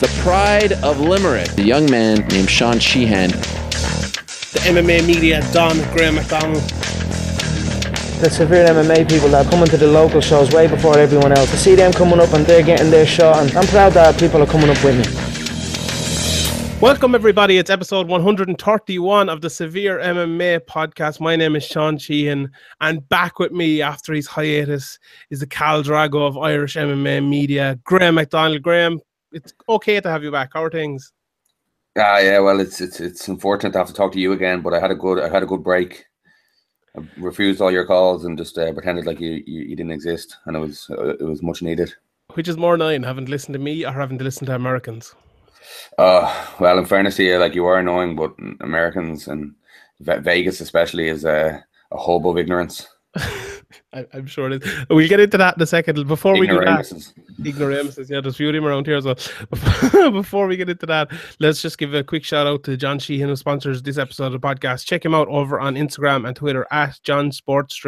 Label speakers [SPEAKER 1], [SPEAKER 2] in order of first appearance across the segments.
[SPEAKER 1] the pride of Limerick, a young man named Sean Sheehan.
[SPEAKER 2] The MMA media, Don Graham McDonald.
[SPEAKER 3] The severe MMA people that are coming to the local shows way before everyone else. To see them coming up and they're getting their shot, and I'm proud that people are coming up with me.
[SPEAKER 2] Welcome, everybody. It's episode 131 of the Severe MMA podcast. My name is Sean Sheehan, and back with me after his hiatus is the Cal Drago of Irish MMA media, Graham McDonald. Graham, it's okay to have you back. How are things?
[SPEAKER 4] Ah, yeah. Well, it's it's it's unfortunate to have to talk to you again, but I had a good I had a good break. I refused all your calls and just uh, pretended like you, you, you didn't exist, and it was uh, it was much needed.
[SPEAKER 2] Which is more annoying, having to listen to me or having to listen to Americans?
[SPEAKER 4] Uh, well, in fairness to you, like you are annoying, but Americans and Vegas especially is a, a hub of ignorance.
[SPEAKER 2] I, am sure it is. We'll get into that in a second. Before we do that, ignoramuses. Yeah, there's a few of them around here as well. Before we get into that, let's just give a quick shout out to John Sheehan, who sponsors this episode of the podcast. Check him out over on Instagram and Twitter at John Sports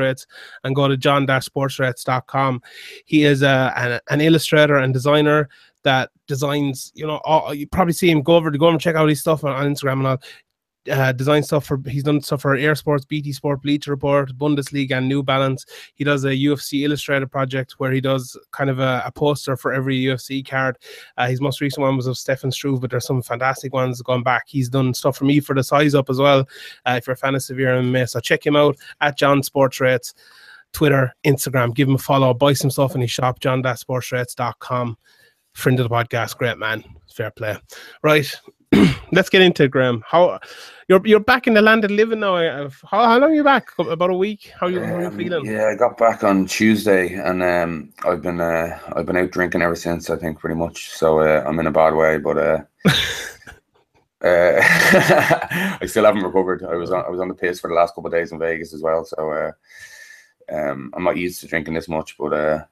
[SPEAKER 2] and go to john-sportstraits.com. He is a, an, an illustrator and designer that designs, you know, all, you probably see him go over to go over and check out his stuff on, on Instagram and all uh, design stuff for he's done stuff for Eir Sports, BT Sport, Bleacher Report, Bundesliga, and New Balance. He does a UFC Illustrated project where he does kind of a, a poster for every UFC card. Uh, his most recent one was of Stefan Struve, but there's some fantastic ones going back. He's done stuff for me for the size up as well. Uh, if you're a fan of Severe MMA, so check him out at John Sports Rates. Twitter, Instagram, give him a follow, buy some stuff in his shop, john-sportsrates.com. Friend of the podcast, great man. Fair play. Right. let's get into it, Graham. How you're you're back in the land of living now? How, how long are you back? About a week. How you, um, how you um, feeling?
[SPEAKER 4] Yeah, I got back on Tuesday, and um, I've been uh, I've been out drinking ever since. I think pretty much. So uh, I'm in a bad way, but uh, uh, I still haven't recovered. I was on I was on the piss for the last couple of days in Vegas as well. So uh, um, I'm not used to drinking this much, but uh,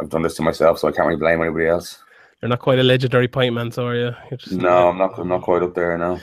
[SPEAKER 4] I've done this to myself, so I can't really blame anybody else.
[SPEAKER 2] You're not quite a legendary pint man, so are you?
[SPEAKER 4] no, I'm not. I'm not quite up there now.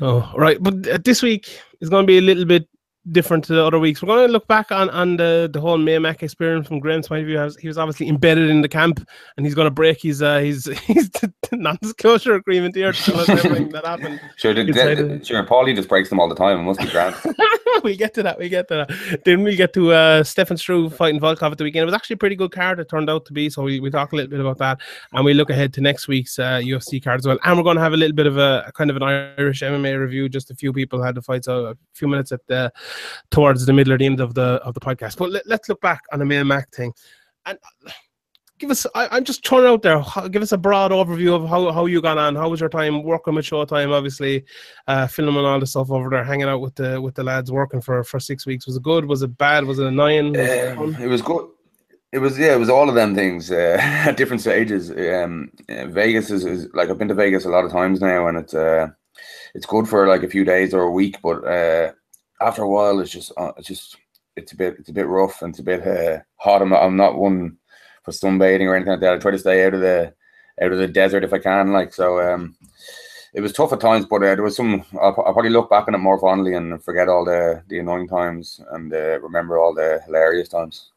[SPEAKER 2] No, right. But uh, this week is going to be a little bit different to the other weeks. We're going to look back on, on the, the whole May Mac experience from Graham's point of view. He was obviously embedded in the camp, and he's going to break his uh, his his non-disclosure agreement here to tell us everything that happened.
[SPEAKER 4] Sure, the, the, sure. Paulie just breaks them all the time. It must be grand.
[SPEAKER 2] we get to that. We get to that. Then we get to uh, Stefan Struve fighting Volkov at the weekend. It was actually a pretty good card. It turned out to be. So we, we talk a little bit about that, and we look ahead to next week's uh, UFC card as well. And we're going to have a little bit of a, a kind of an Irish MMA review. Just a few people had to fight, so a few minutes at the towards the middle or the end of the of the podcast. But let, us look back on the May Mac thing, and give us. I, am just throwing out there. Give us a broad overview of how, how you got on. How was your time working with Showtime? Obviously, uh, filming all the stuff over there, hanging out with the with the lads, working for for six weeks. Was it good? Was it bad? Was it annoying? Was
[SPEAKER 4] um, it, it, was good. It was yeah. It was all of them things uh, at different stages. Um, Vegas is, is like I've been to Vegas a lot of times now, and it's uh, it's good for like a few days or a week, but uh, after a while, it's just uh, it's just it's a bit it's a bit rough and it's a bit uh, hot. I'm not, I'm not one for sunbathing or anything like that. I try to stay out of the out of the desert if I can. Like so, um, it was tough at times, but uh, there was some. I'll, I'll, probably look back on it more fondly and forget all the the annoying times and uh, remember all the hilarious times.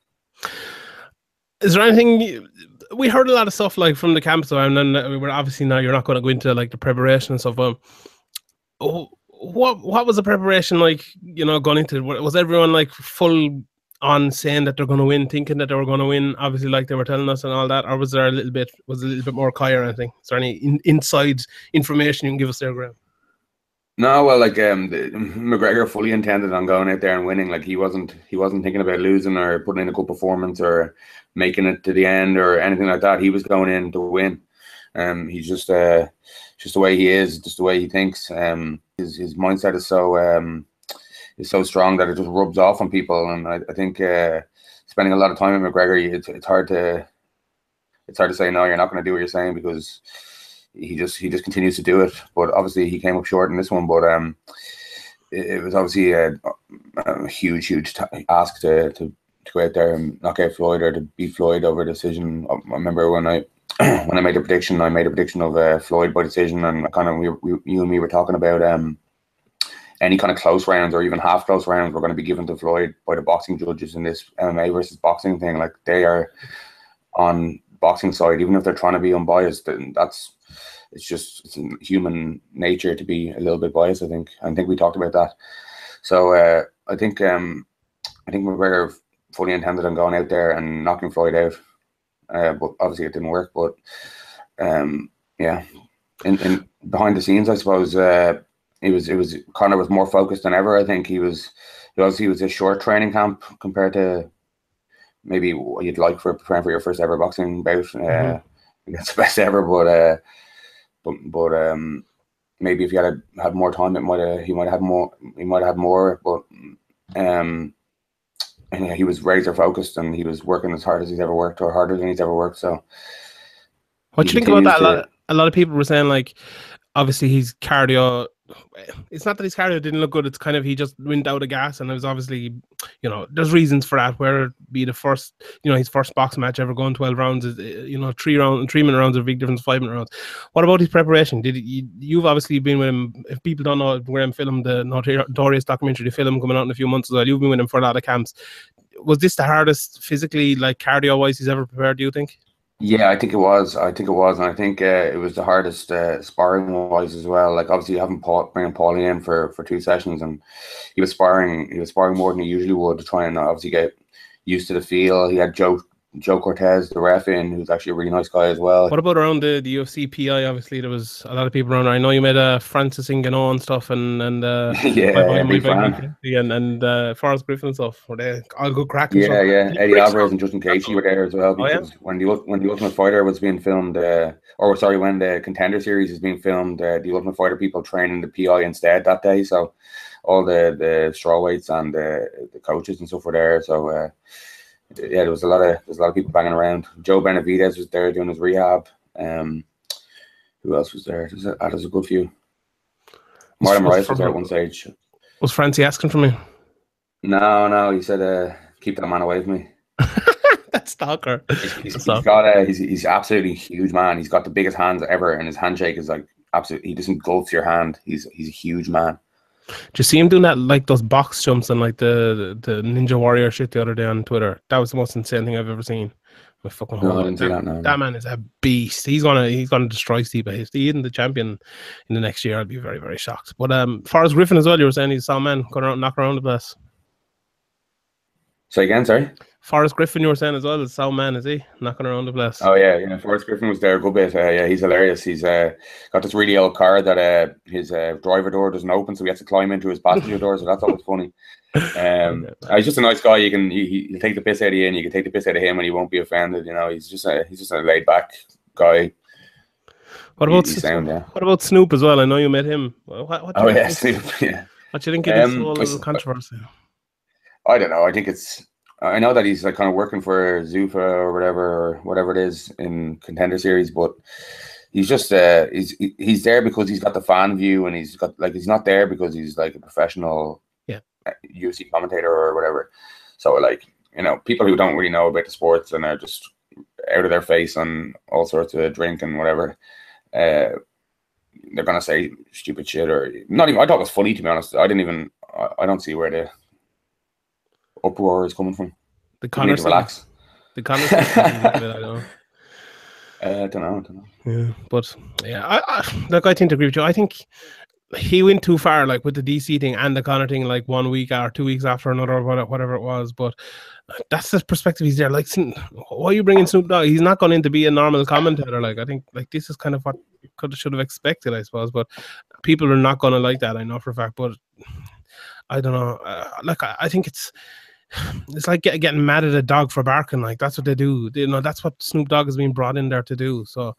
[SPEAKER 2] Is there anything? We heard a lot of stuff like from the camp, so and we're obviously now you're not going to go into like the preparation and stuff. Oh, what what was the preparation like? You know, going into? Was everyone like full on saying that they're going to win, thinking that they were going to win, obviously, like they were telling us and all that, or was there a little bit was a little bit more kai or anything? Is there any in, inside information you can give us there, Graham?
[SPEAKER 4] No, well, like um, the, McGregor fully intended on going out there and winning. Like he wasn't, he wasn't thinking about losing or putting in a good performance or making it to the end or anything like that. He was going in to win. Um, he just, uh, just the way he is, just the way he thinks. Um, his his mindset is so um is so strong that it just rubs off on people. And I, I think uh, spending a lot of time with McGregor, it's it's hard to it's hard to say no, you're not going to do what you're saying because he just he just continues to do it. But obviously, he came up short in this one. But um, it, it was obviously a, a huge, huge t- ask to to to go out there and knock out Floyd or to beat Floyd over decision. I remember when I when I made a prediction, I made a prediction of uh, Floyd by decision, and kind of we, we, you and me were talking about um, any kind of close rounds or even half close rounds were going to be given to Floyd by the boxing judges in this MMA versus boxing thing. Like they are on boxing side, even if they're trying to be unbiased, then that's it's just it's human nature to be a little bit biased. I think. I think we talked about that. So uh, I think um, I think McGregor fully intended on going out there and knocking Floyd out, uh, but obviously it didn't work. But um, yeah, in, in behind the scenes, I suppose uh, he was it was Conor was more focused than ever. I think he was he was he was a short training camp compared to maybe what you'd like for preparing for your first ever boxing bout. Uh, mm-hmm. It's the best ever, but uh, but but um, maybe if you had had more time, it might have he might have had more. He might have had more, but um, and yeah, he was razor focused and he was working as hard as he's ever worked or harder than he's ever worked. So,
[SPEAKER 2] what do you think about that? A lot, a lot of people were saying like, obviously he's cardio it's not that his cardio didn't look good. It's kind of he just went out of gas, and it was obviously, you know, there's reasons for that. Where it be the first, you know, his first box match ever going 12 rounds is, eh, you know, three round, three minute rounds are a big difference, five minute rounds. What about his preparation? Did he, you've obviously been with him? If people don't know, Graham filmed the Notorious documentary, the film coming out in a few months ago. You've been with him for a lot of camps. Was this the hardest physically, like cardio wise, he's ever prepared? Do you think?
[SPEAKER 4] Yeah, I think it was. I think it was, and I think uh, it was the hardest uh, sparring wise as well. Like obviously, you haven't Paul, bringing Paulie in for for two sessions, and he was sparring. He was sparring more than he usually would to try and obviously get used to the feel. He had Joe Joe Cortez, the ref, in who's actually a really nice guy as well.
[SPEAKER 2] What about around the, the UFC PI? Obviously, there was a lot of people around. I know you met uh, Francis Ngannou and stuff, and and uh,
[SPEAKER 4] yeah, my, my,
[SPEAKER 2] and and uh, Forrest Griffin and stuff. Were they all good crack?
[SPEAKER 4] Yeah, stuff. yeah. Eddie Alvarez and Justin Gaethje were there as well because oh, yeah? when the when the Ultimate Fighter was being filmed, uh, or sorry, when the Contender Series is being filmed, uh, the Ultimate Fighter people training the PI instead that day. So all the the strawweights and the the coaches and stuff were there. So. Uh, yeah, there was a lot of there's a lot of people banging around. Joe Benavidez was there doing his rehab. Um, who else was there? There's a, ah, there's a good few. Marlon Moraes was there at one stage.
[SPEAKER 2] Was Francie asking for me?
[SPEAKER 4] No, no. He said, uh, "Keep that man away from me."
[SPEAKER 2] That's stalker.
[SPEAKER 4] He's, he's, he's got a he's, he's absolutely huge man. He's got the biggest hands ever, and his handshake is like absolutely. He doesn't gulp your hand. He's he's a huge man.
[SPEAKER 2] Do you see him doing that like those box jumps and like the the Ninja Warrior shit the other day on Twitter? That was the most insane thing I've ever seen. My fucking no, that, that, no. that, man is a beast. He's gonna he's gonna destroy Steve He's even the champion in the next year. I'd be very very shocked. But um, Forrest Griffin as well. You were saying he's some man going around knock around the place.
[SPEAKER 4] Say again, sorry.
[SPEAKER 2] Forrest Griffin, you were saying as well, is sound man, is he? Knocking around the place.
[SPEAKER 4] Oh yeah, yeah. Forrest Griffin was there a good bit. Uh, yeah, he's hilarious. He's uh, got this really old car that uh, his uh, driver door doesn't open, so he has to climb into his passenger door. So that's always funny. Um, he's just a nice guy. You can he, he'll take the piss out of you, and you can take the piss out of him, and he won't be offended. You know, he's just a he's just a laid back guy.
[SPEAKER 2] What about sound, yeah. what about Snoop as well? I know you met him. What, what
[SPEAKER 4] oh yeah, Snoop. Yeah.
[SPEAKER 2] What do you think of um, this whole controversy?
[SPEAKER 4] I don't know. I think it's I know that he's like kind of working for Zuffa or whatever, or whatever it is in contender series, but he's just uh he's he's there because he's got the fan view and he's got like he's not there because he's like a professional
[SPEAKER 2] yeah
[SPEAKER 4] UFC uh, commentator or whatever. So like you know people who don't really know about the sports and are just out of their face on all sorts of drink and whatever. Uh, they're gonna say stupid shit or not even. I thought it was funny to be honest. I didn't even. I, I don't see where the uproar is coming from.
[SPEAKER 2] The Conor relax. The. I don't know.
[SPEAKER 4] Uh, I don't know. I don't know.
[SPEAKER 2] Yeah, but yeah, I, I look. I tend to agree with you. I think he went too far, like with the DC thing and the Conor thing, like one week or two weeks after another, whatever it was. But that's the perspective he's there. Like, why are you bringing Snoop Dogg? He's not going in to be a normal commentator. Like, I think like this is kind of what could should have expected, I suppose. But people are not going to like that. I know for a fact. But I don't know. Uh, like, I, I think it's it's like get, getting mad at a dog for barking. Like that's what they do. You know, that's what Snoop Dogg has been brought in there to do. So,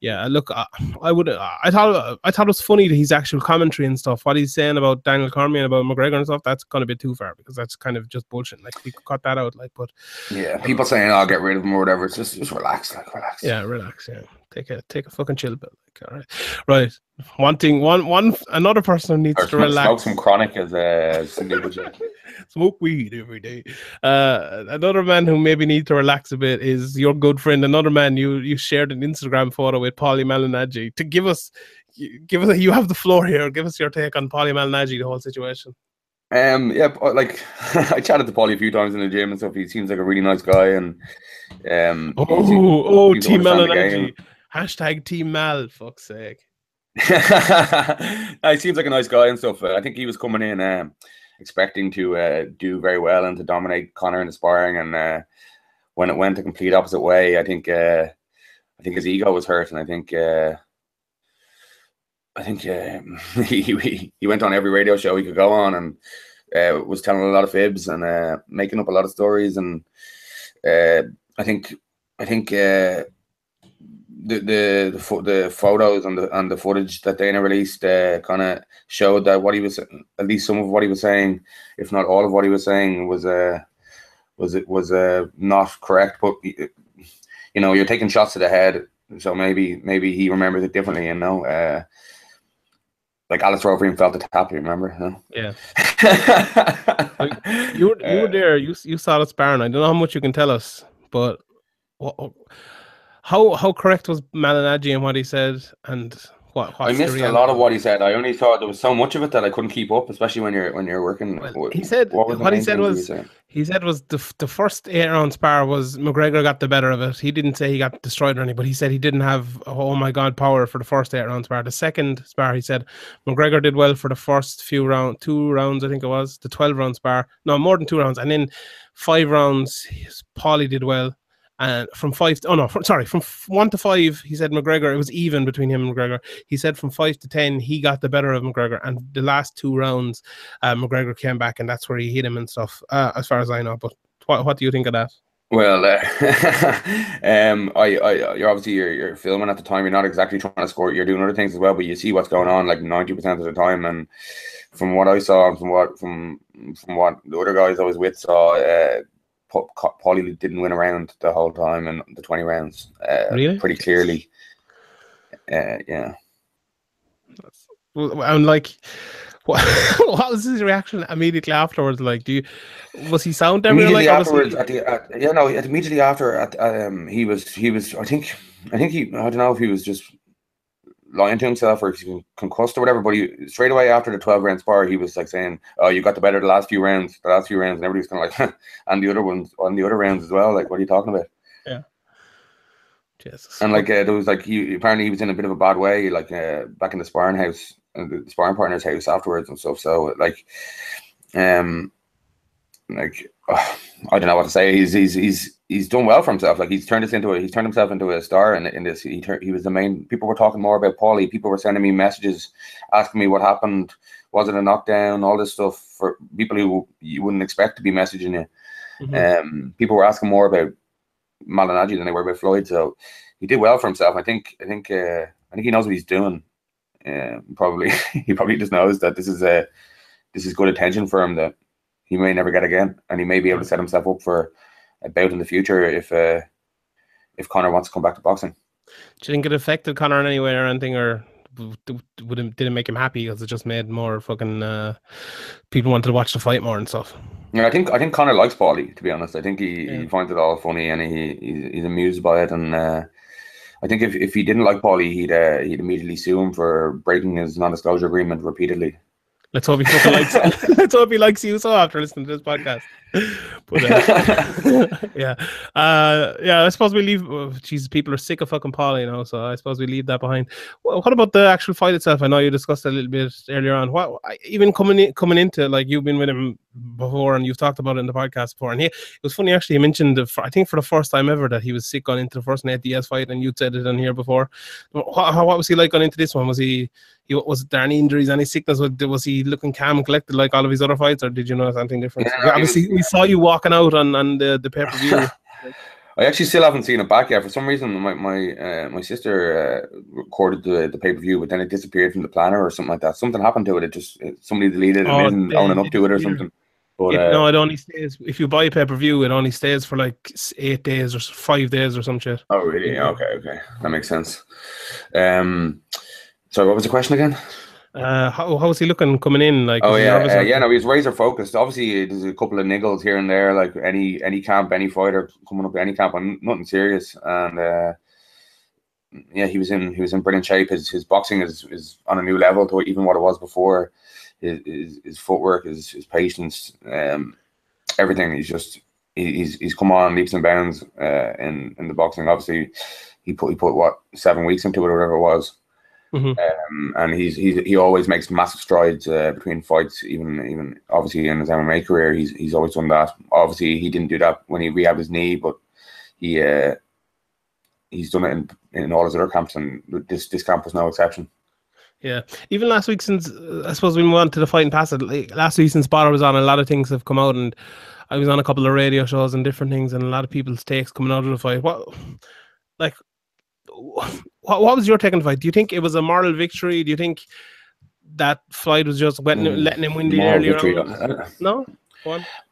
[SPEAKER 2] yeah, look, I, I would, I thought, I thought it was funny that his actual commentary and stuff. What he's saying about Daniel Cormier and about McGregor and stuff. That's gonna be too far because that's kind of just bullshit. Like we could cut that out. Like, but
[SPEAKER 4] yeah, people saying I'll get rid of him or whatever. It's just, just relax, like relax.
[SPEAKER 2] Yeah, relax. Yeah, take a take a fucking chill pill. Like, all right, right. One thing, one one another person needs or to relax.
[SPEAKER 4] Smoke some chronic as a
[SPEAKER 2] smoke weed every day. Uh, another man who maybe needs to relax a bit is your good friend. Another man you you shared an Instagram photo with Paulie Malignaggi to give us give us you have the floor here. Give us your take on Paulie Malignaggi, the whole situation.
[SPEAKER 4] Um, yeah, like I chatted to Paulie a few times in the gym and stuff. He seems like a really nice guy, and um,
[SPEAKER 2] oh, he's, oh, he's Team Mal hashtag Team Mal, fuck's sake.
[SPEAKER 4] he seems like a nice guy and stuff. I think he was coming in um, expecting to uh, do very well and to dominate Conor in the sparring, and uh, when it went the complete opposite way, I think uh, I think his ego was hurt, and I think uh, I think uh, he, he he went on every radio show he could go on and uh, was telling a lot of fibs and making up a lot of stories, and I think I think the the the, the photos and the and the footage that Dana released uh, kind of showed that what he was at least some of what he was saying, if not all of what he was saying, was uh was it was uh not correct. But you know, you're taking shots to the head, so maybe maybe he remembers it differently. You know, uh, like Alex Rovering felt the tap. You remember?
[SPEAKER 2] No? Yeah. like, you were you were uh, there. You you saw the sparring. I don't know how much you can tell us, but what, how how correct was Malignaggi and what he said, and what,
[SPEAKER 4] I missed a lot of what he said. I only thought there was so much of it that I couldn't keep up, especially when you're when you're working.
[SPEAKER 2] Well, he said what, what he said was he said was the the first eight round spar was McGregor got the better of it. He didn't say he got destroyed or anything, but he said he didn't have oh my god power for the first eight round spar. The second spar, he said McGregor did well for the first few round two rounds, I think it was the twelve round spar. No, more than two rounds, and then five rounds, Paulie did well and from five, to, oh no, from, sorry, from one to five, he said McGregor. It was even between him and McGregor. He said from five to ten, he got the better of McGregor, and the last two rounds, uh, McGregor came back, and that's where he hit him and stuff. Uh, as far as I know, but what what do you think of that?
[SPEAKER 4] Well, uh, um, I, I, you're obviously you're, you're filming at the time. You're not exactly trying to score. You're doing other things as well, but you see what's going on like ninety percent of the time. And from what I saw, and from what from from what the other guys I was with saw, uh, Paulie didn't win around the whole time in the 20 rounds. Uh, really? Pretty clearly. Uh, yeah.
[SPEAKER 2] I'm like, what, what was his reaction immediately afterwards? Like, do you was he sound
[SPEAKER 4] immediately like, afterwards? At the, at, yeah, no, immediately after, at, um, he was he was. I think I think he. I don't know if he was just lying to himself or he's concussed or whatever. But he straight away after the twelve round spar, he was like saying, "Oh, you got the better the last few rounds, the last few rounds," and everybody's kind of like, and the other ones on the other rounds as well. Like, what are you talking about?
[SPEAKER 2] Yeah.
[SPEAKER 4] Jesus. And like uh, there was like he apparently he was in a bit of a bad way, like uh, back in the sparring house, uh, the sparring partner's house afterwards and stuff. So like, um, like uh, I don't know what to say. He's he's he's he's done well for himself. Like he's turned this into a, he's turned himself into a star in, in this. He turned, he was the main. People were talking more about Paulie. People were sending me messages, asking me what happened. Was it a knockdown? All this stuff for people who you wouldn't expect to be messaging you. Mm-hmm. Um, people were asking more about Malignaggi than they were about Floyd. So he did well for himself. I think I think uh, I think he knows what he's doing. Uh, probably he probably just knows that this is a this is good attention for him that he may never get again, and he may be able to set himself up for about in the future if uh, if Conor wants to come back to boxing.
[SPEAKER 2] Do you think it affected Conor in any way or anything, or would it, did it make him happy because it just made more fucking uh, people wanted to watch the fight more and stuff?
[SPEAKER 4] Yeah, I think I think Conor likes Paulie. To be honest, I think he, yeah. he finds it all funny and he he's, he's amused by it. And uh, I think if, if he didn't like Paulie, he'd uh, he'd immediately sue him for breaking his non-disclosure agreement repeatedly.
[SPEAKER 2] Let's hope he fucking likes. let's hope he likes you so after listening to this podcast. But yeah, uh, yeah. I suppose we leave. Oh, Jesus, people are sick of fucking Paulie, you know. So I suppose we leave that behind. Well, what about the actual fight itself? I know you discussed a little bit earlier on. What even coming in, coming into like you've been with him before and you've talked about it in the podcast before. And he, it was funny actually. He mentioned the, I think for the first time ever that he was sick going into the first Nate Diaz fight, and you said it in here before. What, what was he like going into this one? Was he he was there any injuries, any sickness? Was, was he looking calm and collected like all of his other fights, or did you notice something different? Yeah, Obviously, was, we saw you walking out on on the, the pay per view.
[SPEAKER 4] I actually still haven't seen it back yet. For some reason, my my uh, my sister uh, recorded the, the pay per view, but then it disappeared from the planner or something like that. Something happened to it. It just it, somebody deleted it oh, and owning up to it or something.
[SPEAKER 2] But, it, uh, no, it only stays if you buy a pay per view. It only stays for like eight days or five days or some shit.
[SPEAKER 4] Oh, really? Okay, okay, that makes sense. Um, sorry, what was the question again?
[SPEAKER 2] Uh, how how's he looking coming in? Like,
[SPEAKER 4] oh yeah, uh, yeah, no, he's razor focused. Obviously, there's a couple of niggles here and there, like any any camp, any fighter coming up any camp, on nothing serious. And uh, yeah, he was in he was in brilliant shape. His his boxing is is on a new level to even what it was before. His his, his footwork, his his patience, um, everything. He's just he's he's come on leaps and bounds uh, in in the boxing. Obviously, he put he put what seven weeks into it or whatever it was. Mm-hmm. Um, and he's, he's he always makes massive strides uh, between fights. Even even obviously in his MMA career, he's he's always done that. Obviously, he didn't do that when he rehabbed his knee, but he uh, he's done it in, in all his other camps, and this this camp was no exception.
[SPEAKER 2] Yeah, even last week since uh, I suppose we move on to the fighting pass. Like, last week since Spotter was on, a lot of things have come out, and I was on a couple of radio shows and different things, and a lot of people's takes coming out of the fight. What, like, what, what was your take on the fight? Do you think it was a moral victory? Do you think that Floyd was just letting, mm, letting him win the earlier round? No.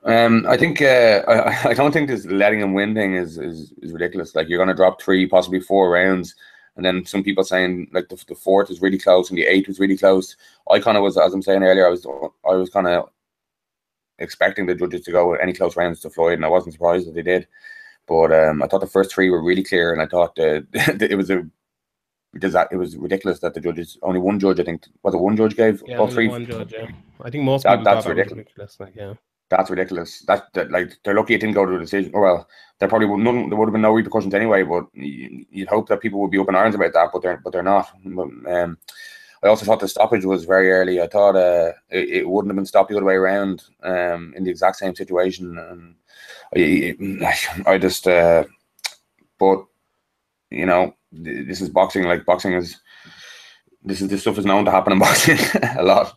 [SPEAKER 4] Um, I think uh, I, I don't think this letting him win thing is, is is ridiculous. Like you're going to drop three, possibly four rounds, and then some people saying like the, the fourth is really close and the eighth was really close. I kind of was, as I'm saying earlier, I was I was kind of expecting the judges to go any close rounds to Floyd, and I wasn't surprised that they did. But um, I thought the first three were really clear, and I thought that it was a because that it was ridiculous that the judges only one judge I think was it one judge gave
[SPEAKER 2] yeah, all three. One judge, yeah. I think most
[SPEAKER 4] that, that's ridiculous. ridiculous like, yeah. That's ridiculous. That, that like they're lucky it didn't go to a decision. well, there probably would none. There would have been no repercussions anyway. But you, would hope that people would be open arms about that, but they're but they're not. Um, I also thought the stoppage was very early. I thought uh, it, it, wouldn't have been stopped the other way around um, in the exact same situation. And I, I just, uh, but you know, this is boxing. Like boxing is, this is this stuff is known to happen in boxing a lot.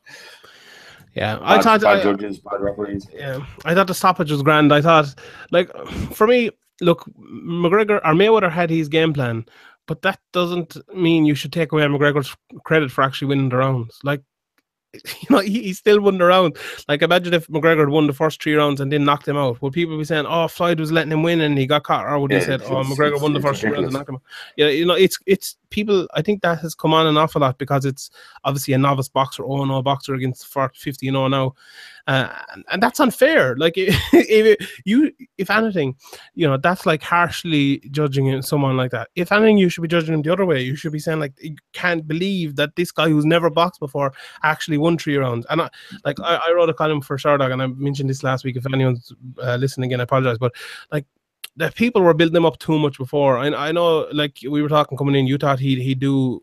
[SPEAKER 2] Yeah,
[SPEAKER 4] bad,
[SPEAKER 2] I thought
[SPEAKER 4] bad I, judges, bad referees.
[SPEAKER 2] Yeah, I thought the stoppage was grand. I thought, like, for me, look, McGregor or Mayweather had his game plan, but that doesn't mean you should take away McGregor's credit for actually winning the rounds. Like you know, he, he still won the round. Like, imagine if McGregor had won the first three rounds and then knocked him out. Would people be saying, "Oh, Floyd was letting him win and he got caught," or would yeah, they said, "Oh, McGregor won the first three rounds and knocked him out"? Yeah, you know, it's it's people. I think that has come on an awful lot because it's obviously a novice boxer, oh no, boxer against 50 you know now, uh, and, and, that's unfair. Like, if you, if anything, you know, that's like harshly judging someone like that. If anything, you should be judging him the other way. You should be saying like, you can't believe that this guy who's never boxed before actually won three rounds. And I, like, I, I wrote a column for Sherdog, and I mentioned this last week. If anyone's uh, listening again, I apologize, but like that people were building him up too much before. And I know, like we were talking coming in, you thought he'd he do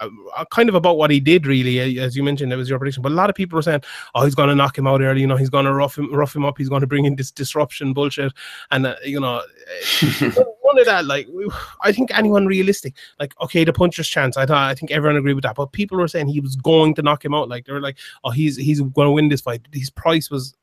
[SPEAKER 2] uh, kind of about what he did, really, as you mentioned, it was your prediction. But a lot of people were saying, "Oh, he's going to knock him out early. You know, he's going to rough him, rough him up. He's going to bring in this disruption bullshit." And uh, you know, one of that, like, I think anyone realistic, like, okay, the puncher's chance. I thought, I think everyone agreed with that. But people were saying he was going to knock him out. Like, they were like, "Oh, he's he's going to win this fight." His price was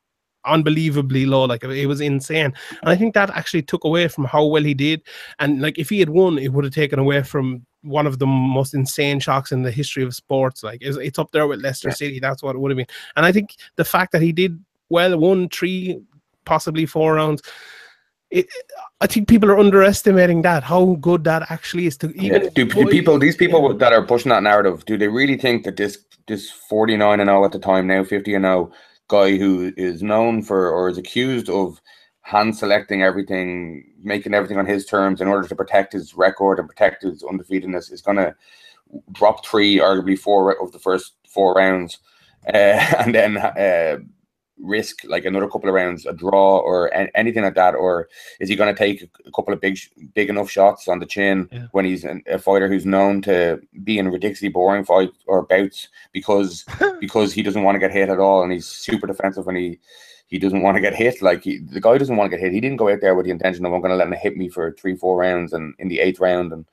[SPEAKER 2] unbelievably low. Like it was insane. And I think that actually took away from how well he did. And like if he had won, it would have taken away from one of the most insane shocks in the history of sports. Like it's, it's up there with Leicester yeah. City. That's what it would have been. And I think the fact that he did well, won three, possibly four rounds. It, I think people are underestimating that how good that actually is to even
[SPEAKER 4] yeah. do, do people these people yeah. that are pushing that narrative do they really think that this this 49 and 0 at the time now 50 and 0 guy who is known for or is accused of hand selecting everything, making everything on his terms in order to protect his record and protect his undefeatedness is going to drop three, arguably four of the first four rounds, uh, and then uh, risk like another couple of rounds, a draw or anything like that, or is he going to take a couple of big, big enough shots on the chin yeah. when he's a fighter who's known to be in ridiculously boring fights or bouts because because he doesn't want to get hit at all and he's super defensive when he he doesn't want to get hit. Like he, the guy doesn't want to get hit. He didn't go out there with the intention of I'm going to let him hit me for three, four rounds, and in the eighth round, and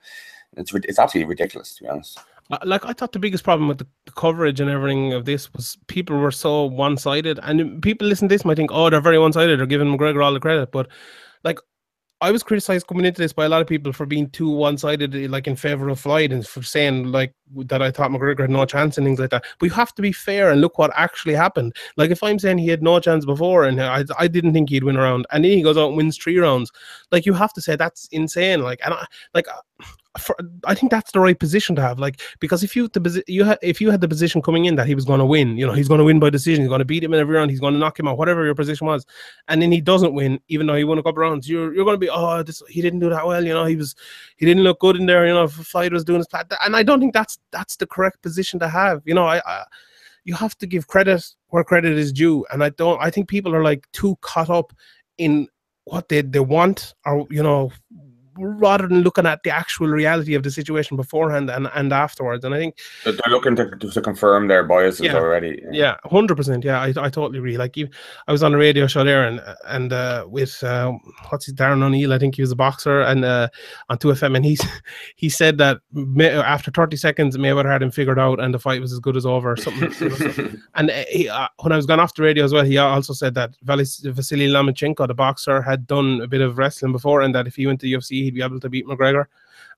[SPEAKER 4] it's it's absolutely ridiculous to be honest.
[SPEAKER 2] Uh, like I thought the biggest problem with the, the, coverage and everything of this was people were so one sided, and people listen to this might think, oh, they're very one sided, they're giving McGregor all the credit, but like I was criticized coming into this by a lot of people for being too one sided, like in favor of Floyd, and for saying like that I thought McGregor had no chance and things like that. But you have to be fair and look what actually happened. Like if I'm saying he had no chance before and I, I didn't think he'd win a round, and then he goes out and wins three rounds, like you have to say that's insane. Like and I like for, I think that's the right position to have. Like because if you the you had if you had the position coming in that he was going to win, you know, he's going to win by decision, he's going to beat him in every round, he's going to knock him out, whatever your position was, and then he doesn't win, even though he won a couple rounds, you're you're going to be oh this he didn't do that well, you know, he was he didn't look good in there, you know, Floyd was doing his part, and I don't think that's that's the correct position to have. You know, I, I you have to give credit where credit is due, and I don't. I think people are like too caught up in what they they want or you know rather than looking at the actual reality of the situation beforehand and, and afterwards. And I think
[SPEAKER 4] they're looking to, to confirm their biases
[SPEAKER 2] yeah,
[SPEAKER 4] already.
[SPEAKER 2] Yeah, hundred percent. Yeah, I, I totally agree. Like I was on a radio show there and and uh, with uh, what's his Darren O'Neill, I think he was a boxer, and uh, on two FM, and he's he said that May, after thirty seconds, Mayweather had him figured out, and the fight was as good as over. Or something. and uh, he, uh, when I was going off the radio as well, he also said that Vasily Lomachenko, the boxer, had done a bit of wrestling before, and that if he went to UFC, he'd be able to beat McGregor.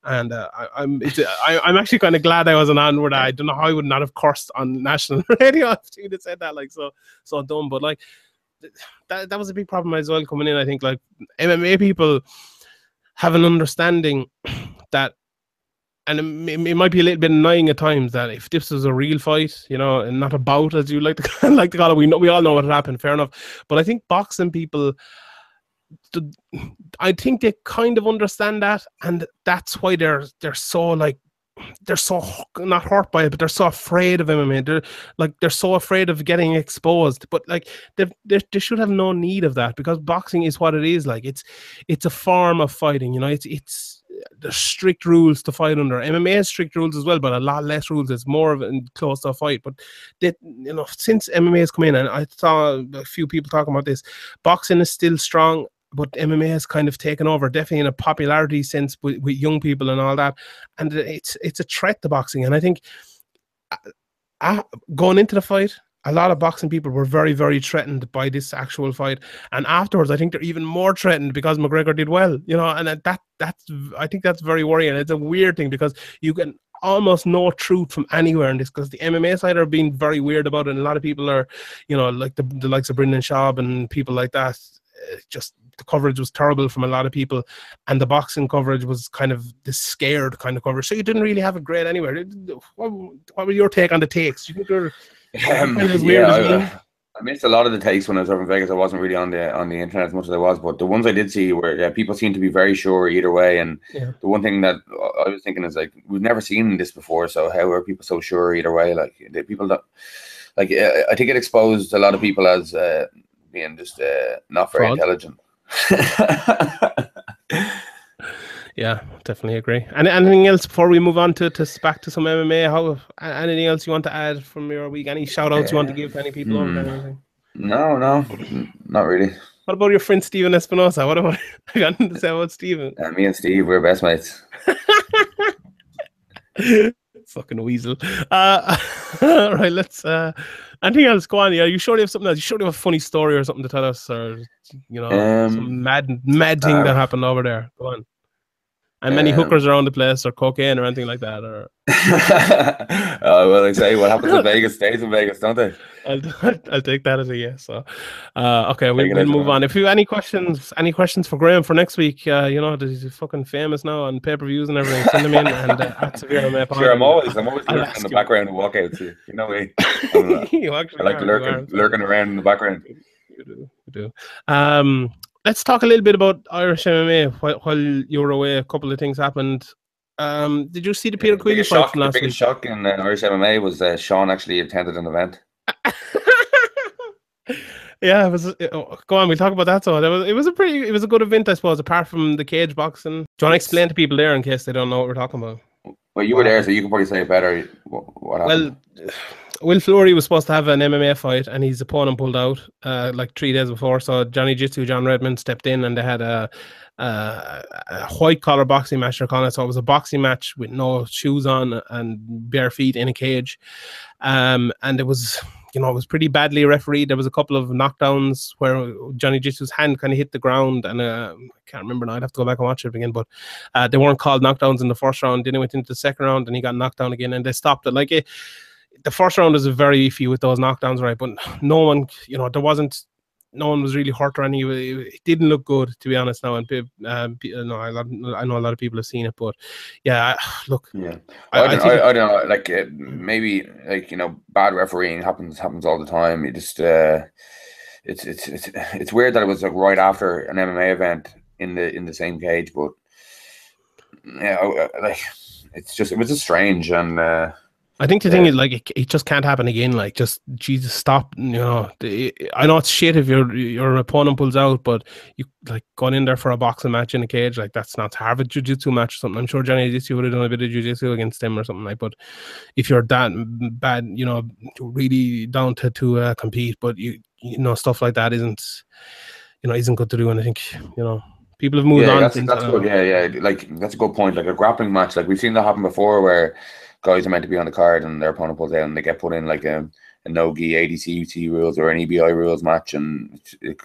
[SPEAKER 2] And uh, I, am I'm, I, am actually kind of glad I wasn't on I don't know how I would not have cursed on national radio he'd have said that like so so dumb. But like that that was a big problem as well coming in. I think like MMA people have an understanding that and it, it, might be a little bit annoying at times that if this was a real fight, you know, and not a bout as you like to like to call it, we know we all know what happened. Fair enough, but I think boxing people I think they kind of understand that, and that's why they're they're so like they're so not hurt by it, but they're so afraid of MMA. They're like they're so afraid of getting exposed. But like they they should have no need of that because boxing is what it is. Like it's it's a form of fighting. You know, it's it's there's strict rules to fight under. MMA has strict rules as well, but a lot less rules. It's more of a close to a fight. But they, you know, since MMA has come in, and I saw a few people talking about this, boxing is still strong but MMA has kind of taken over, definitely in a popularity sense with, with young people and all that. And it's it's a threat to boxing. And I think uh, uh, going into the fight, a lot of boxing people were very, very threatened by this actual fight. And afterwards, I think they're even more threatened because McGregor did well, you know. And that that's I think that's very worrying. It's a weird thing because you can almost no truth from anywhere in this because the MMA side are being very weird about it. And a lot of people are, you know, like the, the likes of Brendan Schaub and people like that, uh, just the coverage was terrible from a lot of people, and the boxing coverage was kind of the scared kind of coverage. So you didn't really have a great anywhere. What, what was your take on the takes? You think you're um, kind of
[SPEAKER 4] yeah, I, I, missed a lot of the takes when I was over in Vegas. I wasn't really on the on the internet as much as I was, but the ones I did see were yeah, people seemed to be very sure either way. And yeah. the one thing that I was thinking is like we've never seen this before, so how are people so sure either way? Like the people that like I think it exposed a lot of people as uh, being just uh, not very Fraud. intelligent.
[SPEAKER 2] yeah, definitely agree. And anything else before we move on to, to back to some MMA? How anything else you want to add from your week? Any shout outs you want to give to any people mm.
[SPEAKER 4] No, no, not really.
[SPEAKER 2] What about your friend Steven Espinosa? What about I got to say about Steven?
[SPEAKER 4] Uh, me and Steve, we're best mates.
[SPEAKER 2] Fucking weasel. Uh, right, let's uh Anything else? Go on. Yeah, you sure you have something else? You sure you have a funny story or something to tell us, or you know, um, some mad mad thing uh, that happened over there? Go on. And many um, hookers around the place, or cocaine, or anything like that, or.
[SPEAKER 4] oh well, I say what happens in Vegas stays in Vegas, don't they?
[SPEAKER 2] I'll, I'll take that as a yes. So, uh, okay, we, will move on. If you have any questions, any questions for Graham for next week, uh, you know, he's fucking famous now on pay per views and everything. Send them in and uh, at
[SPEAKER 4] Severe Sure, I'm always, I'm always lurking in the background and walkouts. You, you know me. you I like lurking, lurking around in the background.
[SPEAKER 2] You do, you do. Um, let's talk a little bit about Irish MMA. While, while you were away, a couple of things happened. Um, did you see the Peter Queally fight
[SPEAKER 4] last the biggest week? shock in uh, Irish MMA was uh, Sean actually attended an event.
[SPEAKER 2] yeah, it was. Oh, go on, we'll talk about that. So it was, it was a pretty, it was a good event, I suppose. Apart from the cage boxing, do you want to explain to people there in case they don't know what we're talking about?
[SPEAKER 4] Well, you were there, so you can probably say it better. What, what
[SPEAKER 2] well, Will Fleury was supposed to have an MMA fight, and his opponent pulled out uh, like three days before. So Johnny Jitsu, John Redmond stepped in, and they had a, a, a white collar boxing match. They're calling it. So it was a boxing match with no shoes on and bare feet in a cage, um, and it was you know, it was pretty badly refereed. There was a couple of knockdowns where Johnny Jitsu's hand kind of hit the ground, and uh, I can't remember now. I'd have to go back and watch it again, but uh, they weren't called knockdowns in the first round. Then he went into the second round, and he got knocked down again, and they stopped it. Like it, the first round was very few with those knockdowns, right? But no one, you know, there wasn't no one was really hurt or anything. It didn't look good, to be honest. Now, and um, no, I, I know a lot of people have seen it, but yeah, look,
[SPEAKER 4] yeah, I, I, don't, I, I, don't know, like uh, maybe like you know, bad refereeing happens happens all the time. It just uh, it's it's it's it's weird that it was like right after an MMA event in the in the same cage, but yeah, like it's just it was just strange and. Uh,
[SPEAKER 2] I think the yeah. thing is, like, it, it, just can't happen again. Like, just Jesus, stop. You know, the, I know it's shit if your your opponent pulls out, but you like going in there for a boxing match in a cage, like that's not to Harvard jiu-jitsu match or something. I'm sure Johnny Jiu would have done a bit of jiu-jitsu against him or something like. But if you're that bad, you know, really down to to uh, compete, but you you know stuff like that isn't, you know, isn't good to do. And I think you know people have moved
[SPEAKER 4] yeah,
[SPEAKER 2] on.
[SPEAKER 4] That's, that's good. Yeah, yeah. Like that's a good point. Like a grappling match, like we've seen that happen before, where guys are meant to be on the card and their opponent pulls out and they get put in like a, a no gi ADCC rules or an EBI rules match and it,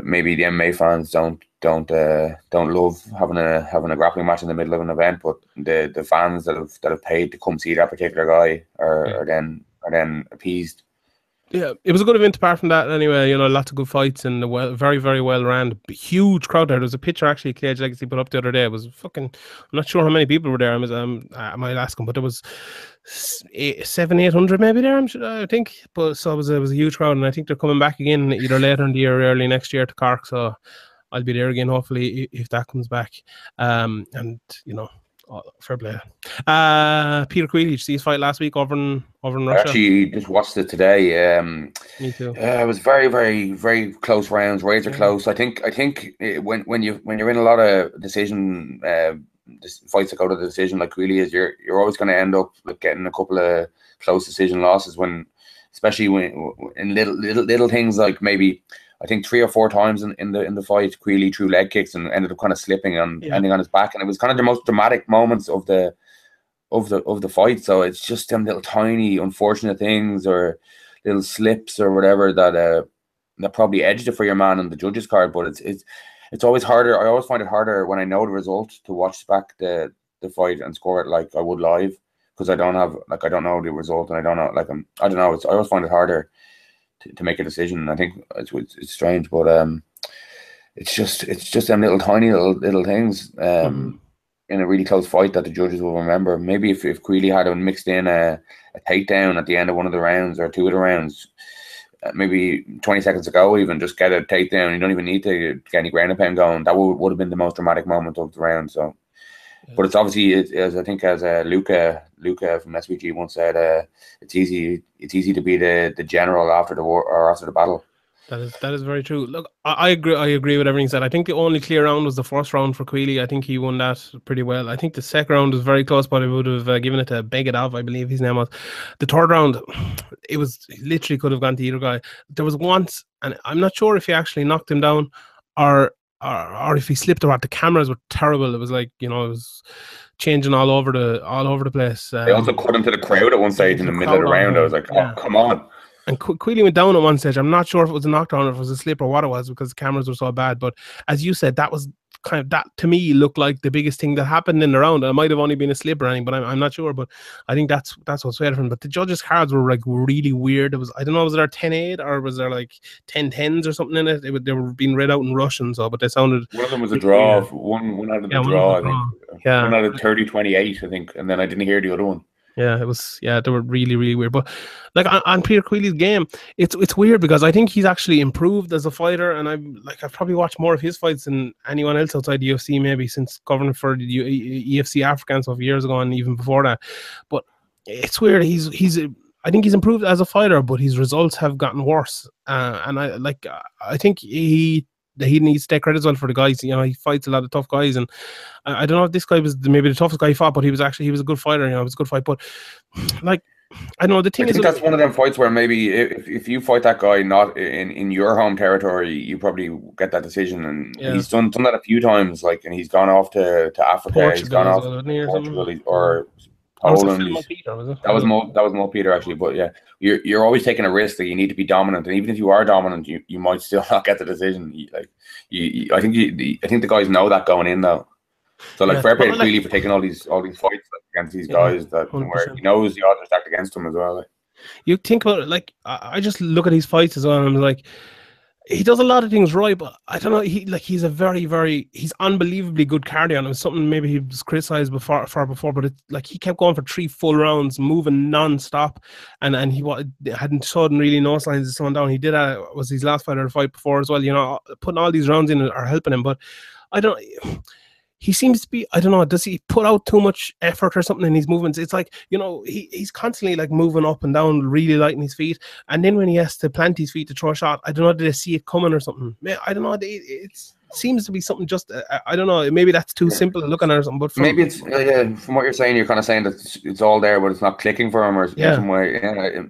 [SPEAKER 4] maybe the MMA fans don't don't uh, don't love having a having a grappling match in the middle of an event, but the the fans that have that have paid to come see that particular guy are, yeah. are then are then appeased
[SPEAKER 2] yeah, it was a good event apart from that anyway. You know, lots of good fights and well, very, very well ran. Huge crowd there. There was a picture actually Cage Legacy put up the other day. It was fucking, I'm not sure how many people were there. I, was, um, I might ask him, but there was eight, seven, eight hundred maybe there, I'm sure, I think. But so it was, it was a huge crowd. And I think they're coming back again either later in the year or early next year to Cork. So I'll be there again, hopefully, if that comes back. Um, and, you know, Oh, fair play. Uh, Peter Queally, did you see his fight last week over in over in Russia?
[SPEAKER 4] Actually just watched it today. Um,
[SPEAKER 2] Me too.
[SPEAKER 4] Uh, it was very, very, very close rounds, razor yeah. close. I think. I think it, when when you when you're in a lot of decision uh, fights that go to the decision, like Queally is, you're you're always going to end up with getting a couple of close decision losses when, especially when in little little little things like maybe I think three or four times in, in the in the fight, Queally threw leg kicks and ended up kind of slipping and yeah. ending on his back, and it was kind of the most dramatic moments of the of the of the fight. So it's just them little tiny unfortunate things or little slips or whatever that uh that probably edged it for your man on the judges card. But it's it's it's always harder. I always find it harder when I know the result to watch back the the fight and score it like I would live because I don't have like I don't know the result and I don't know like I'm I don't know. It's I always find it harder to, to make a decision. I think it's, it's, strange, but um, it's just it's just them little tiny little little things um mm-hmm. in a really close fight that the judges will remember. Maybe if if Queally had mixed in a, a takedown at the end of one of the rounds or two of the rounds, uh, maybe 20 seconds ago, even just get a takedown. You don't even need to get any ground and pound going. That would, would have been the most dramatic moment of the round. So but it's obviously it, as I think as uh, Luca Luca from SBG once said, uh, it's easy it's easy to be the the general after the war or after the battle.
[SPEAKER 2] That is that is very true. Look, I, I, agree. I agree with everything said. I think the only clear round was the first round for Queally. I think he won that pretty well. I think the second round was very close, but I would have uh, given it to Begadov, I believe his name was. The third round, it was literally could have gone to either guy. There was once, and I'm not sure if he actually knocked him down or or, or if he slipped or what. The cameras were terrible. It was like you know it was changing all over the all over the place.
[SPEAKER 4] Um, they also cut into the crowd at one stage in the, the middle of the round. I was like, oh, yeah. come on.
[SPEAKER 2] And Qu- Queally went down at one stage. I'm not sure if it was a knockdown or if it was a slip or what it was because the cameras were so bad. But as you said, that was kind of that to me looked like the biggest thing that happened in the round. It might have only been a slip or anything, but I'm, I'm not sure. But I think that's that's what's different. But the judges' cards were like really weird. It was I don't know was there 10 8 or was there like 10 10s or something in it? it they were being read out in Russian, so but they sounded
[SPEAKER 4] one of them was a draw. One one out of the yeah, draw, I think. Yeah, one out of 30 28, I think, and then I didn't hear the other one.
[SPEAKER 2] Yeah, it was. Yeah, they were really, really weird. But like on, on Peter Queally's game, it's it's weird because I think he's actually improved as a fighter, and I'm like I've probably watched more of his fights than anyone else outside the UFC, maybe since covering for the EFC Africa and stuff years ago, and even before that. But it's weird. He's he's. I think he's improved as a fighter, but his results have gotten worse. Uh, and I like I think he he needs to take credit as well for the guys. You know, he fights a lot of tough guys, and I, I don't know if this guy was maybe the toughest guy he fought, but he was actually he was a good fighter. You know, it was a good fight. But like, I know the thing
[SPEAKER 4] I
[SPEAKER 2] is,
[SPEAKER 4] that's one of them fights where maybe if, if you fight that guy not in, in your home territory, you probably get that decision. And yeah. he's done done that a few times, like, and he's gone off to, to Africa. Portugal, he's gone off to Portugal, or Poland. that was Mo. That was Mo Peter actually, but yeah, you're you're always taking a risk that you need to be dominant, and even if you are dominant, you, you might still not get the decision. You, like you, you, I think you, the, I think the guys know that going in though. So like yeah, fair play to for taking all these all these fights against these yeah, guys that 100%. where he knows the odds are stacked against him as well. Like.
[SPEAKER 2] You think about it, like I just look at these fights as well, and I'm like he does a lot of things right, but I don't know. He like he's a very, very he's unbelievably good cardio, and it was something maybe he was criticized before far before, but it like he kept going for three full rounds, moving non-stop, and and he hadn't shown really no signs of slowing down. He did that was his last fight or fight before as well. You know, putting all these rounds in are helping him, but I don't he seems to be I don't know does he put out too much effort or something in his movements it's like you know he, he's constantly like moving up and down really light in his feet and then when he has to plant his feet to throw a shot I don't know did they see it coming or something I don't know it, it seems to be something just uh, I don't know maybe that's too simple to looking at or something but
[SPEAKER 4] from, maybe it's uh, from what you're saying you're kind of saying that it's, it's, all there but it's not clicking for him or yeah. some way yeah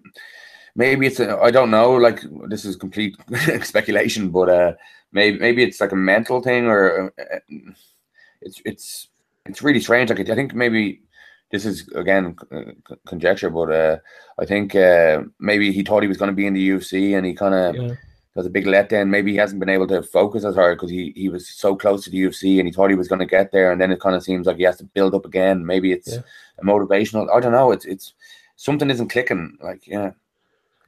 [SPEAKER 4] maybe it's I don't know like this is complete speculation but uh maybe maybe it's like a mental thing or uh, it's it's it's really strange. Like I think maybe this is again uh, conjecture, but uh, I think uh, maybe he thought he was going to be in the UFC, and he kind of yeah. does a big letdown. Maybe he hasn't been able to focus as hard because he he was so close to the UFC, and he thought he was going to get there, and then it kind of seems like he has to build up again. Maybe it's yeah. a motivational. I don't know. It's it's something isn't clicking. Like yeah.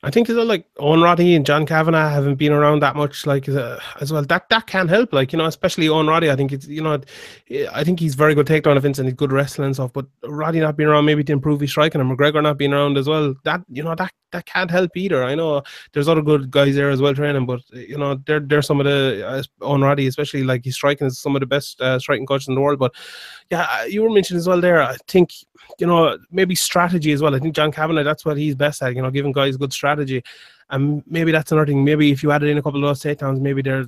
[SPEAKER 2] I think well, like Owen Roddy and John Kavanagh haven't been around that much, like as well. That that can help, like you know, especially Owen Roddy. I think it's you know, I think he's very good takedown defense and he's good wrestling and stuff. But Roddy not being around maybe to improve his striking, and McGregor not being around as well. That you know that that can't help either. I know there's other good guys there as well training, but you know they're they're some of the uh, Owen Roddy, especially like he's striking is some of the best uh, striking coaches in the world. But yeah, you were mentioning as well there. I think you know maybe strategy as well. I think John Kavanagh that's what he's best at. You know, giving guys good strategy, and maybe that's another thing. Maybe if you added in a couple of those takedowns, maybe there,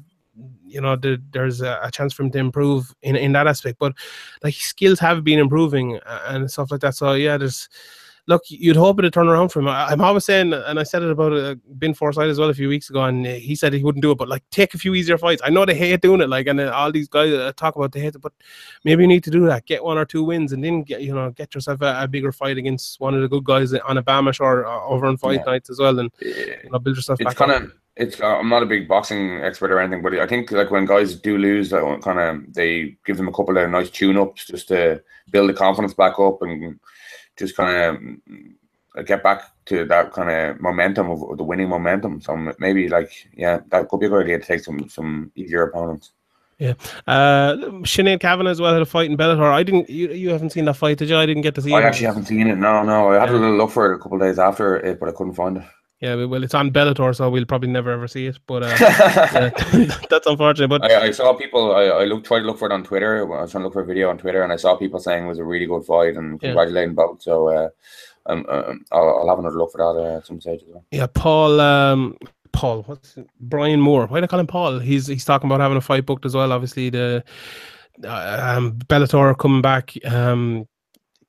[SPEAKER 2] you know, there, there's a, a, chance for him to improve in in that aspect. But like skills have been improving and stuff like that. So yeah, there's look, you'd hope it'd turn around for him. I, am always saying, and I said it about uh, Ben Forsyth as well a few weeks ago, and he said he wouldn't do it, but like take a few easier fights. I know they hate doing it, like, and uh, all these guys uh, talk about they hate it, but maybe you need to do that. Get one or two wins, and then get you know get yourself a, a bigger fight against one of the good guys on a BAMMA or uh, over on fight yeah. nights as well, and you know, build yourself
[SPEAKER 4] it's. Kind of, it's uh, I'm not a big boxing expert or anything, but I think like when guys do lose, like, kind of they give them a couple of nice tune ups just to build the confidence back up and just kind of get back to that kind of momentum of the winning momentum. So maybe like yeah, that could be a good idea to take some some easier opponents.
[SPEAKER 2] Yeah, uh, Sinead Kavanagh as well had a fight in Bellator. I didn't. You, you haven't seen that fight, did you? I didn't get to see. It.
[SPEAKER 4] I it. actually haven't seen it. No, no. I had yeah. a little look for it a couple days after it, but I couldn't find it.
[SPEAKER 2] Yeah, well, it's on Bellator, so we'll probably never ever see it. But uh, yeah, that's unfortunate. But
[SPEAKER 4] I, I saw people. I, I looked, tried to look for it on Twitter. I was trying to look for a video on Twitter, and I saw people saying it was a really good fight and congratulating yeah. both. So uh, um, um, I'll, I'll, have another look for that uh, at some stage as well.
[SPEAKER 2] Yeah, Paul. Um, Paul, what's it? Brian Moore? Why do they call him Paul? He's he's talking about having a fight booked as well. Obviously, the uh, um, Bellator coming back. Um,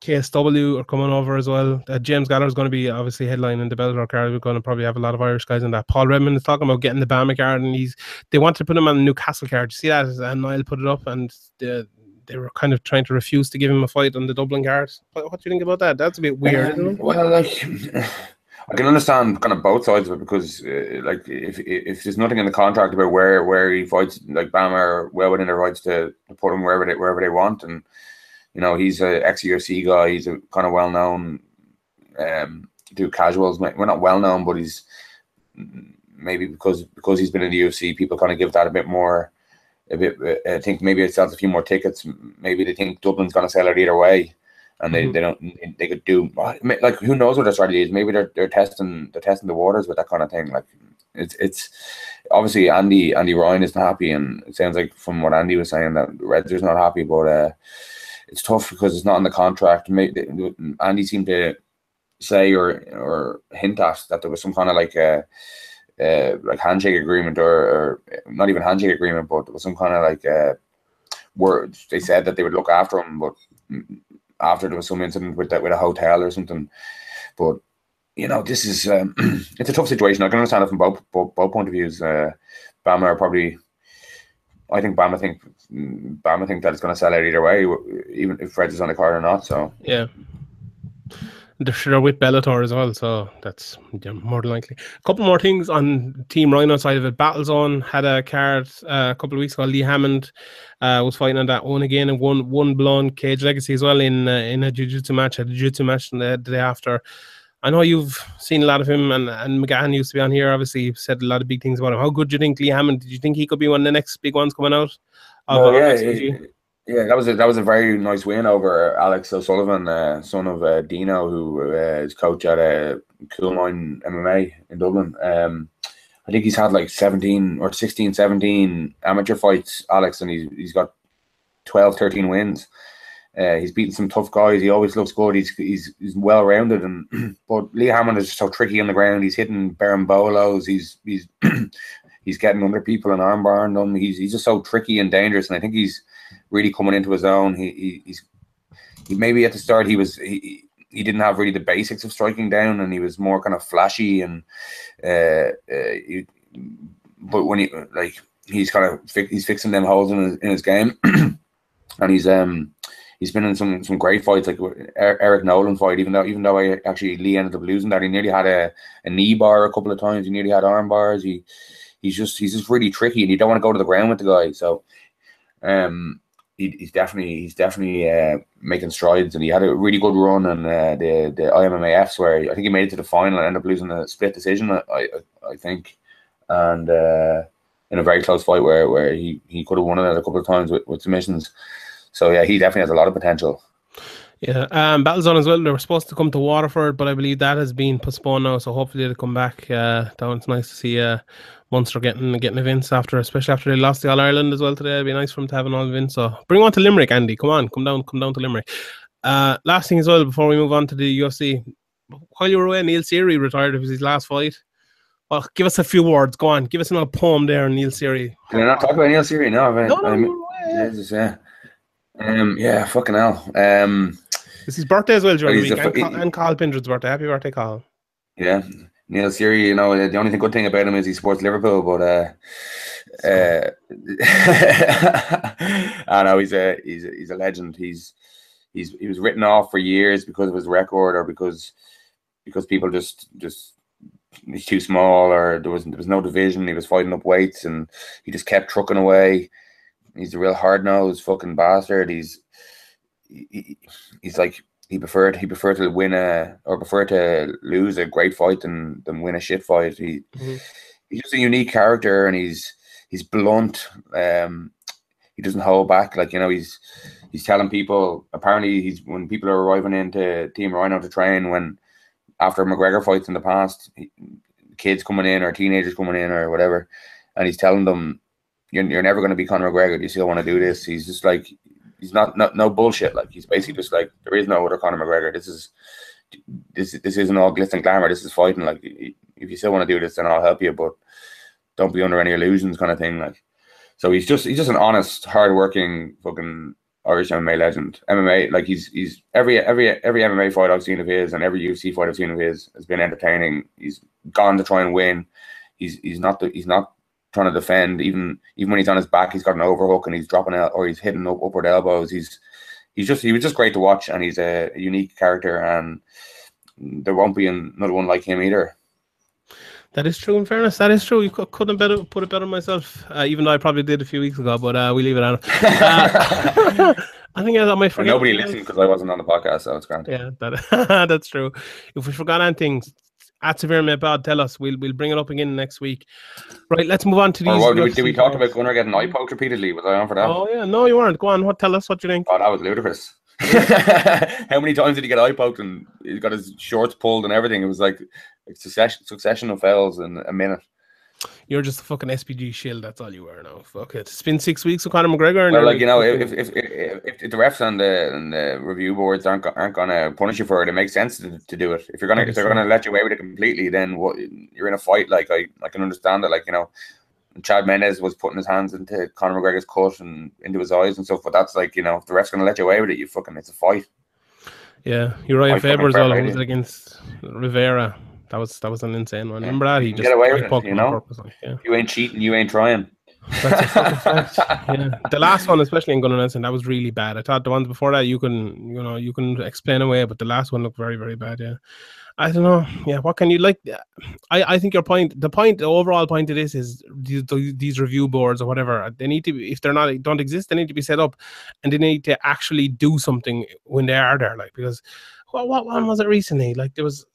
[SPEAKER 2] KSW are coming over as well. Uh, James Gallagher is going to be obviously headlining the Bellator card. We're going to probably have a lot of Irish guys in that. Paul Redmond is talking about getting the BAMMA card, and he's they want to put him on the Newcastle card. You see that? And Niall put it up, and the they were kind of trying to refuse to give him a fight on the Dublin card. What, what do you think about that? That's a bit weird. Um,
[SPEAKER 4] well, like I can understand kind of both sides of it because, uh, like, if if there's nothing in the contract about where where he fights, like BAMMA are well within their rights to, to put him wherever they wherever they want, and you know he's a ex UFC guy. He's a kind of well known. Um, do casuals. We're not well known, but he's maybe because because he's been in the UFC, people kind of give that a bit more a bit. Uh, I think maybe it sells a few more tickets. Maybe they think Dublin's going to sell it either way, and they, mm-hmm. they don't. They could do like who knows what their strategy is. Maybe they're they're testing they're testing the waters with that kind of thing. Like it's it's obviously Andy Andy Ryan isn't happy, and it sounds like from what Andy was saying that Redser's not happy, but uh, it's tough because it's not in the contract. Andy seemed to say or or hint at that there was some kind of like a like handshake agreement or, or, not even handshake agreement, but there was some kind of like words. They said that they would look after him, but after there was some incident with that with a hotel or something. But you know, this is um, it's a tough situation. I can understand it from both both, both point of views. Uh, BAMMA are probably. I think BAMMA think BAMMA think that it's going to sell out either way, even if Fred is on the card or not. So
[SPEAKER 2] yeah, they're with Bellator as well, so that's more than likely. A couple more things on Team Rhino side of it. Battlezone had a card uh, a couple of weeks ago. Lee Hammond uh, was fighting on that one again and won one blown cage legacy as well in uh, in a jiu-jitsu match, a jiu-jitsu match the day after. I know you've seen a lot of him, and and McGahan used to be on here. Obviously, you've said a lot of big things about him. How good do you think Lee Hammond? Did you think he could be one of the next big ones coming out?
[SPEAKER 4] Of, yeah, yeah, that was a, that was a very nice win over Alex O'Sullivan, uh, son of uh, Dino, who uh, is coach at uh, Coolmine MMA in Dublin. Um, I think he's had like 17 or 16, 17 amateur fights, Alex, and he's, he's got 12, 13 wins. Uh, he's beaten some tough guys. He always looks good. He's he's, he's well rounded, and but Lee Hammond is so tricky on the ground. He's hitting bolos. He's he's he's getting under people and armbarring them. He's he's just so tricky and dangerous. And I think he's really coming into his own. He, he he's he maybe at the start he was he, he didn't have really the basics of striking down, and he was more kind of flashy and uh, uh he, but when he like he's kind of he's fixing them holes in his, in his game, and he's um he's been in some some great fights like Eric Nolan fight. Even though even though I actually Lee ended up losing that, he nearly had a, a knee bar a couple of times. He nearly had arm bars. He he's just he's just really tricky, and you don't want to go to the ground with the guy. So, um, he, he's definitely he's definitely uh, making strides, and he had a really good run in uh, the the IMMAFs where I think he made it to the final and ended up losing a split decision. I I, I think, and. Uh, in a very close fight where, where he, he could have won it a couple of times with, with submissions. So yeah, he definitely has a lot of potential.
[SPEAKER 2] Yeah, um, Battlezone as well. They were supposed to come to Waterford, but I believe that has been postponed now. So hopefully they'll come back. Uh, that was nice to see uh, Munster getting getting events after, especially after they lost the All Ireland as well today. It'd be nice for them to have an all event. So bring on to Limerick, Andy. Come on, come down, come down to Limerick. Uh, last thing as well before we move on to the UFC. While you were away, Neil Seery retired. It was his last fight. Well, give us a few words. Go on, give us another poem there, Neil Seery.
[SPEAKER 4] Can I not talk about Neil Seery? No,
[SPEAKER 2] no, no,
[SPEAKER 4] no, Jesus, yeah. Um, yeah, fucking hell. Um,
[SPEAKER 2] it's his birthday as well during the week, and, and Carl Pindred's birthday. Happy birthday, Carl.
[SPEAKER 4] Yeah, Neil Seery. You know, the only thing good thing about him is he supports Liverpool, but uh, uh, I know he's a he's a, he's a legend. He's he's he was written off for years because of his record, or because because people just just he's too small, or there was there was no division. He was fighting up weights, and he just kept trucking away He's a real hard nosed fucking bastard. He's he, he's like he preferred he preferred to win a or prefer to lose a great fight than than win a shit fight. He mm-hmm. he's just a unique character and he's he's blunt. Um, he doesn't hold back. Like you know, he's he's telling people. Apparently, he's when people are arriving into Team Rhino to train when after McGregor fights in the past, he, kids coming in or teenagers coming in or whatever, and he's telling them you're, you're never going to be Conor McGregor. Do you still want to do this? He's just like, he's not, not no bullshit. Like he's basically just like, there is no other Conor McGregor. This is, this this isn't all glitz and glamour. This is fighting. Like if you still want to do this, then I'll help you, but don't be under any illusions, kind of thing. Like, so he's just he's just an honest, hardworking fucking Irish MMA legend. MMA like he's he's every every every MMA fight I've seen of his and every UFC fight I've seen of his has been entertaining. He's gone to try and win. He's he's not the, he's not trying to defend. Even even when he's on his back, he's got an overhook and he's dropping out or he's hitting up upward elbows. He's he's just he was just great to watch, and he's a, unique character, and there won't be another one like him either.
[SPEAKER 2] That is true. In fairness, that is true. You couldn't better put it better myself, uh, even though I probably did a few weeks ago. But uh, we leave it on. Uh, I think I might forget.
[SPEAKER 4] Nobody listened because I wasn't on the podcast, so it's grand.
[SPEAKER 2] Yeah, that, that's true. If we forgot anything, at Severe Mebad, tell us. We'll we'll bring it up again next week. Right, let's move on to these.
[SPEAKER 4] Or did, we, did we talk about Gunnar getting eye poked repeatedly? Was I on for that?
[SPEAKER 2] Oh yeah, no, you weren't. Go on. What? Tell us what you think.
[SPEAKER 4] Oh, that was ludicrous. How many times did he get eye poked and he got his shorts pulled and everything? It was like a succession, succession of fouls in a minute.
[SPEAKER 2] You're just a fucking SBG shield. That's all you are now. Fuck it. It's been six weeks with Conor McGregor.
[SPEAKER 4] well, like you know, if if, if if, the refs and the and the review boards aren't aren't gonna punish you for it, it makes sense to, to do it. If you're gonna if they're gonna let you away with it completely, then what you're in a fight. Like I I can understand it. Like you know, Chad Mendes was putting his hands into Conor McGregor's cut and into his eyes and stuff. But that's like you know, if the ref's gonna let you away with it, you fucking it's a fight.
[SPEAKER 2] Yeah, you're right. Faber as well. Was against Rivera. That was that was an insane one. Remember that? He just
[SPEAKER 4] get away with it, you know. yeah. You ain't cheating, you ain't trying.
[SPEAKER 2] That's a. Yeah. The last one, especially in Gunnar Nelson, that was really bad. I thought the ones before that you can, you know, you can explain away, but the last one looked very, very bad. Yeah. I don't know. Yeah, what can you like? I, I think your point, the point, the overall point of this is these, these review boards or whatever. They need to, be, if they're not don't exist, they need to be set up, and they need to actually do something when they are there. Like because what what one was it recently? Like there was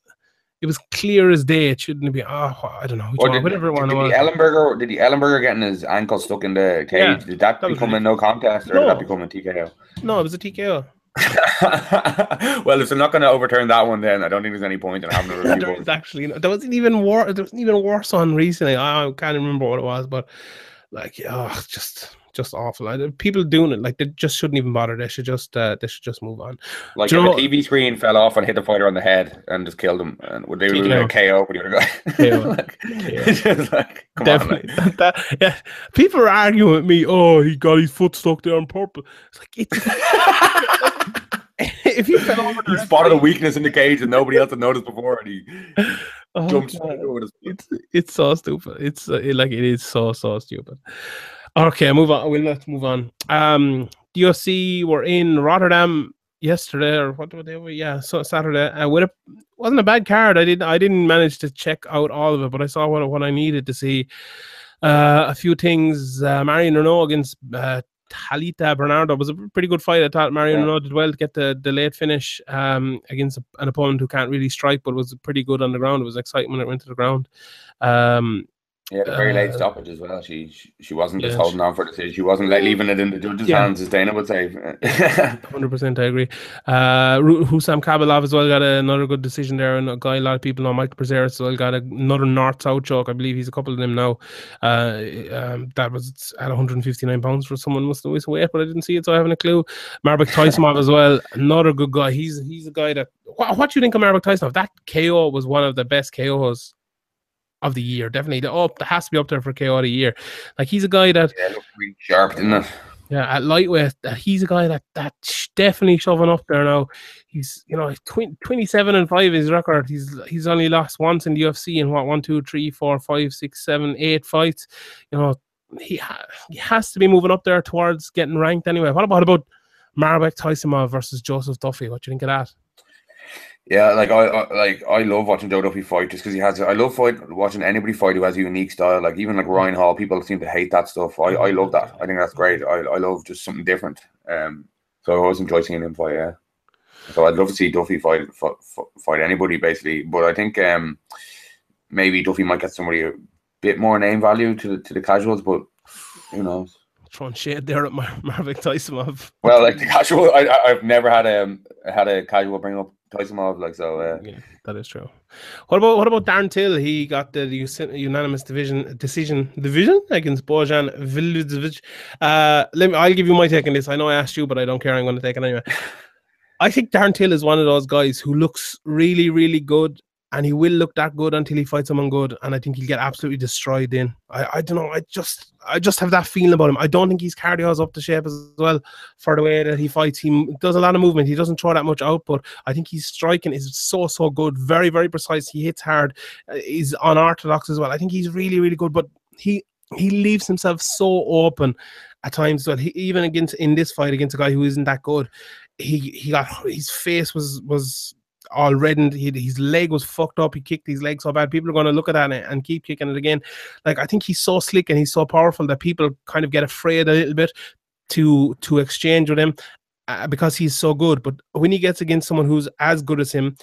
[SPEAKER 2] it was clear as day. It shouldn't be. Oh, I don't know. One,
[SPEAKER 4] did,
[SPEAKER 2] whatever one
[SPEAKER 4] did,
[SPEAKER 2] was.
[SPEAKER 4] the Ellenberger did the Ellenberger getting his ankle stuck in the cage?
[SPEAKER 2] Yeah,
[SPEAKER 4] did that,
[SPEAKER 2] that
[SPEAKER 4] become a no contest or
[SPEAKER 2] No.
[SPEAKER 4] did that become a TKO?
[SPEAKER 2] No, it was a TKO.
[SPEAKER 4] well, if they're not going to overturn that one, then I don't think there's any point in having a review.
[SPEAKER 2] there was actually there wasn't even worse. There was even worse one recently. I can't remember what it was, but like, oh, just just awful. Like, people doing it like they just shouldn't even bother. They should just uh, they should just move on.
[SPEAKER 4] Like
[SPEAKER 2] Do you
[SPEAKER 4] if
[SPEAKER 2] know
[SPEAKER 4] a TV screen fell off and hit the fighter on the head and just killed him, and would they
[SPEAKER 2] TKO.
[SPEAKER 4] a KO other guy?
[SPEAKER 2] KO.
[SPEAKER 4] like,
[SPEAKER 2] KO.
[SPEAKER 4] it's just like, come on,
[SPEAKER 2] that, yeah. People are arguing with me. Oh, he got his foot stuck there on purpose. It's like it's if you fell over
[SPEAKER 4] he spotted a weakness in the cage that nobody else had noticed before, and he
[SPEAKER 2] Oh,
[SPEAKER 4] jumps over with
[SPEAKER 2] It's it's so stupid. It's uh, it, like it is so so stupid. Okay, move on. We'll let's move on. Um, UFC were in Rotterdam yesterday, or what were they? Yeah, so Saturday. Uh, with a wasn't a bad card. I didn't I didn't manage to check out all of it, but I saw what what I needed to see. Uh, a few things. Uh, Marion Reneau against uh, Talita Bernardo was a pretty good fight. I thought Marion
[SPEAKER 4] Yeah.
[SPEAKER 2] Reneau did well to get the, the late finish um, against an opponent who can't really strike, but was pretty good on the ground. It was exciting when it went to the ground. Um,
[SPEAKER 4] Yeah, very late
[SPEAKER 2] Uh,
[SPEAKER 4] stoppage as well. She she, she wasn't just
[SPEAKER 2] yeah,
[SPEAKER 4] holding on for the decision. She wasn't like leaving it in the judge's
[SPEAKER 2] Yeah.
[SPEAKER 4] hands, as Dana would say.
[SPEAKER 2] Hundred percent, I agree. Uh, Husam Khabilov as well got another good decision there, and a guy a lot of people know, Michael Prazeres as well got another north-south choke. I believe he's a couple of them now. Uh, um, that was at 159 pounds for someone must always weight, but I didn't see it, so I haven't a clue. Mairbek Taisumov as well, another good guy. He's he's a guy that. What, what do you think of Mairbek Taisumov? That KO was one of the best KOs of the year, definitely. The up, that has to be up there for KO of the year. Like he's a guy that
[SPEAKER 4] yeah, looked really sharp, didn't it?
[SPEAKER 2] yeah, at lightweight, uh, he's a guy that that sh- definitely shoving up there now. He's you know tw- 27 and five is his record. He's he's only lost once in the UFC in what one, two, three, four, five, six, seven, eight fights. You know he ha- he has to be moving up there towards getting ranked anyway. What about about Mairbek Taisumov versus Joseph Duffy? What do you think of that?
[SPEAKER 4] Yeah, like I, I like I love watching Joe Duffy fight just because he has. I love fight watching anybody fight who has a unique style. Like even like Ryan Hall, people seem to hate that stuff. I, I love that. I think that's great. I, I love just something different. Um, so I always enjoy seeing him fight. Yeah. So I'd love to see Duffy fight fight, fight anybody basically. But I think um maybe Duffy might get somebody a bit more name value to the to the casuals. But who knows?
[SPEAKER 2] Throwing shade there at Mar- Mairbek Taisumov.
[SPEAKER 4] Well, like the casual, I, I I've never had a had a casual bring up Like so. Uh,
[SPEAKER 2] Yeah, that is true. What about what about Darren Till? He got the us- unanimous division decision division against Bojan Veličković. Uh, let me. I'll give you my take on this. I know I asked you, but I don't care. I'm going to take it anyway. I think Darren Till is one of those guys who looks really, really good, and he will look that good until he fights someone good, and I think he'll get absolutely destroyed. In I, I don't know. I just, I just have that feeling about him. I don't think his cardio is up to shape as well for the way that he fights. He does a lot of movement. He doesn't throw that much output. I think his striking is so, so good. Very, very precise. He hits hard. Uh, he's unorthodox as well. I think he's really, really good. But he he leaves himself so open at times. Well, he, even against in this fight against a guy who isn't that good, he he got his face was was all reddened. He, his leg was fucked up. He kicked his leg so bad. People are going to look at that and, and keep kicking it again. Like I think he's so slick and he's so powerful that people kind of get afraid a little bit to to exchange with him uh, because he's so good. But when he gets against someone who's as good as him,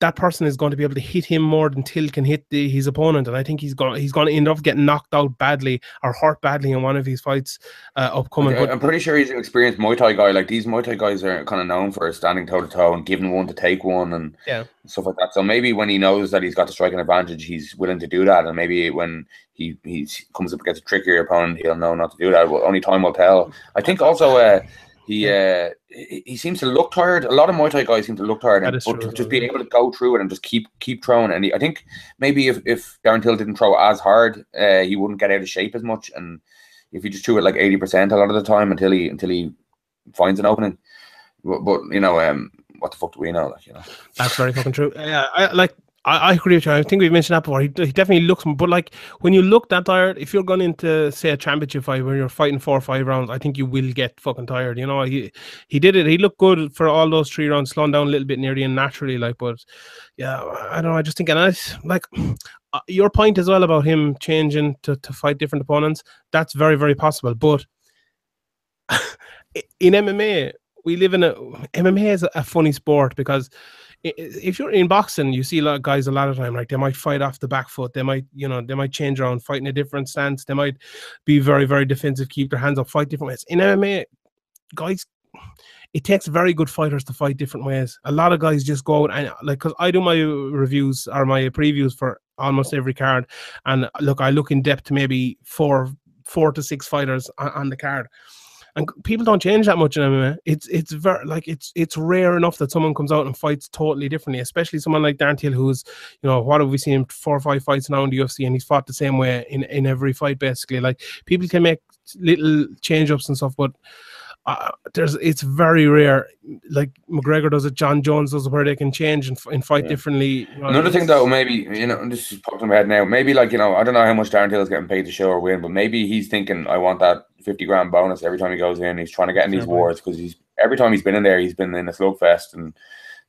[SPEAKER 2] that person is going to be able to hit him more than Till can hit the, his opponent, and I think he's going he's going to end up getting knocked out badly or hurt badly in one of his fights uh, upcoming.
[SPEAKER 4] I-
[SPEAKER 2] But
[SPEAKER 4] I'm pretty sure he's an experienced Muay Thai guy. Like these Muay Thai guys are kind of known for standing toe to toe and giving one to take one and
[SPEAKER 2] Yeah.
[SPEAKER 4] stuff like that. So maybe when he knows that he's got the striking advantage, he's willing to do that. And maybe when he he comes up against a trickier opponent, he'll know not to do that. Well, only time will tell. I think also uh, he uh, he seems to look tired. A lot of Muay Thai guys seem to look tired, and but
[SPEAKER 2] true,
[SPEAKER 4] just being able to go through it and just keep keep throwing. And he, I think maybe if if Darren Till didn't throw as hard, uh, he wouldn't get out of shape as much. And if he just threw it like eighty percent a lot of the time until he until he finds an opening. But, but you know, um, what the fuck do we know? Like you know,
[SPEAKER 2] That's very fucking true. Yeah, I like. I, I agree with you. I think we've mentioned that before. He, he definitely looks, but like when you look that tired, if you're going into say a championship fight where you're fighting four or five rounds, I think you will get fucking tired. You know, he he did it. He looked good for all those three rounds, slowing down a little bit near the end naturally. Like, but yeah, I don't know. I just think, and I like uh, your point as well about him changing to to fight different opponents. That's very very possible. But in MMA, we live in a MMA is a funny sport because if you're in boxing, you see a lot of guys a lot of time, like they might fight off the back foot, they might, you know, they might change around, fight in a different stance, they might be very, very defensive, keep their hands up, fight different ways. In MMA, guys, it takes very good fighters to fight different ways. A lot of guys just go out and like, cause I do my reviews or my previews for almost every card, and look, I look in depth to maybe four, four to six fighters on, on the card and people don't change that much in MMA. It's it's very like it's it's rare enough that someone comes out and fights totally differently, especially someone like Darren Till, who's you know what have we seen four or five fights now in the UFC, and he's fought the same way in in every fight basically. Like people can make little change ups and stuff, but uh, there's it's very rare. Like McGregor does it, John Jones does it, where they can change and, and fight yeah. differently.
[SPEAKER 4] You know, Another thing though, maybe you know, this is popping in my head now. Maybe like you know, I don't know how much Darren Till is getting paid to show or win, but maybe he's thinking, I want that fifty grand bonus every time he goes in. He's trying to get in these wars because he's every time he's been in there, he's been in a slugfest, and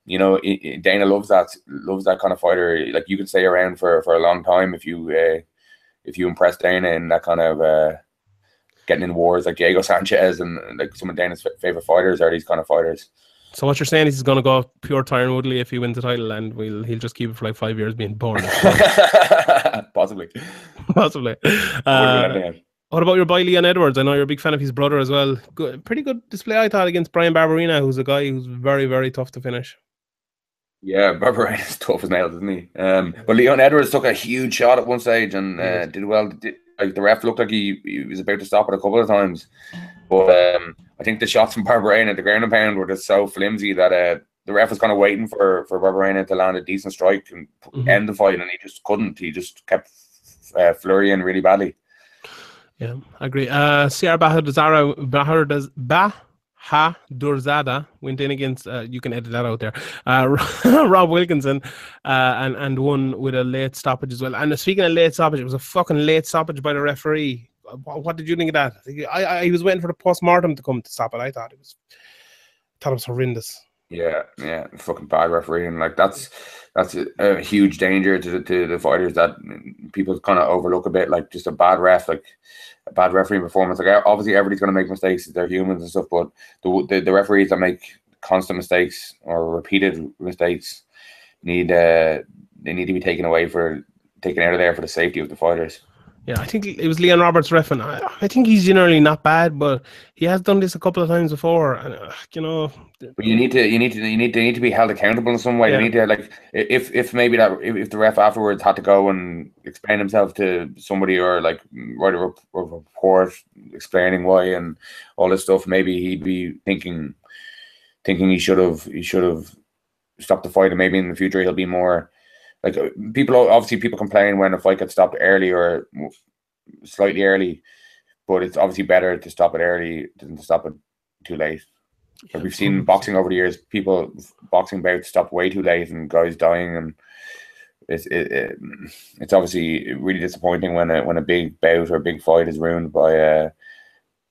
[SPEAKER 4] you know, Dana loves that loves that kind of fighter. Like you can stay around for for a long time if you uh, if you impress Dana in that kind of. Uh, getting in wars like Diego Sanchez and like some of Dana's favorite fighters are these kind of fighters.
[SPEAKER 2] So what you're saying is he's going to go pure Tyron Woodley if he wins the title, and we'll he'll just keep it for like five years being born.
[SPEAKER 4] Possibly,
[SPEAKER 2] possibly. Uh, what about your boy Leon Edwards? I know you're a big fan of his brother as well. Good, pretty good display I thought against Bryan Barberena, who's a guy who's very very tough to finish.
[SPEAKER 4] Yeah, Barberena is tough as nails, isn't he? Um, but Leon Edwards took a huge shot at one stage and uh, did well. Did, like the ref looked like he, he was about to stop it a couple of times, but um, I think the shots from Barberena at the ground and pound were just so flimsy that uh, the ref was kind of waiting for for Barberena to land a decent strike and mm-hmm. end the fight, and he just couldn't. He just kept uh, flurrying really badly.
[SPEAKER 2] Yeah, I agree. Uh, Sierra Bahadazara Bahadaz Bah Ha Durzada went in against. Uh, you can edit that out there. Uh, Rob Wilkinson, uh, and and won with a late stoppage as well. And speaking of late stoppage, it was a fucking late stoppage by the referee. What, did you think of that? I, I, was waiting for the post mortem to come to stop it. I thought it was, thought it was horrendous.
[SPEAKER 4] Yeah, yeah, fucking bad refereeing. Like that's that's a, a huge danger to to the fighters that people kind of overlook a bit. Like just a bad ref, like a bad refereeing performance. Like obviously everybody's going to make mistakes; they're humans and stuff. But the, the, the referees that make constant mistakes or repeated mistakes need uh they need to be taken away for taken out of there for the safety of the fighters.
[SPEAKER 2] Yeah, I think it was Leon Roberts ref, and I, I, think he's generally not bad, but he has done this a couple of times before, and uh, you know.
[SPEAKER 4] But you need to, you need to, you need to, need to be held accountable in some way. Yeah. You need to like, if if maybe that if, if, the ref afterwards had to go and explain himself to somebody or like write a, a report explaining why and all this stuff, maybe he'd be thinking, thinking he should have, he should have stopped the fight, and maybe in the future he'll be more like uh, people obviously people complain when a fight gets stopped early or slightly early, but it's obviously better to stop it early than to stop it too late. Like we've seen boxing over the years, people boxing bouts stop way too late and guys dying, and it's it, it, it's obviously really disappointing when a when a big bout or a big fight is ruined by a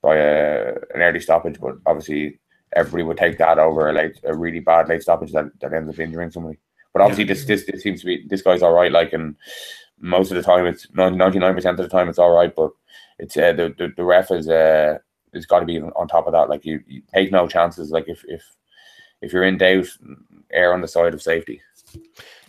[SPEAKER 4] by a an early stoppage. But obviously, everybody would take that over a late a really bad late stoppage that, that ends up injuring somebody. But obviously, yeah. this, this this seems to be this guy's all right. Like, and most of the time, it's ninety nine percent of the time, it's all right. But it's uh, the, the the ref is uh has got to be on top of that. Like, you, you take no chances. Like, if if if you're in doubt, err on the side of safety.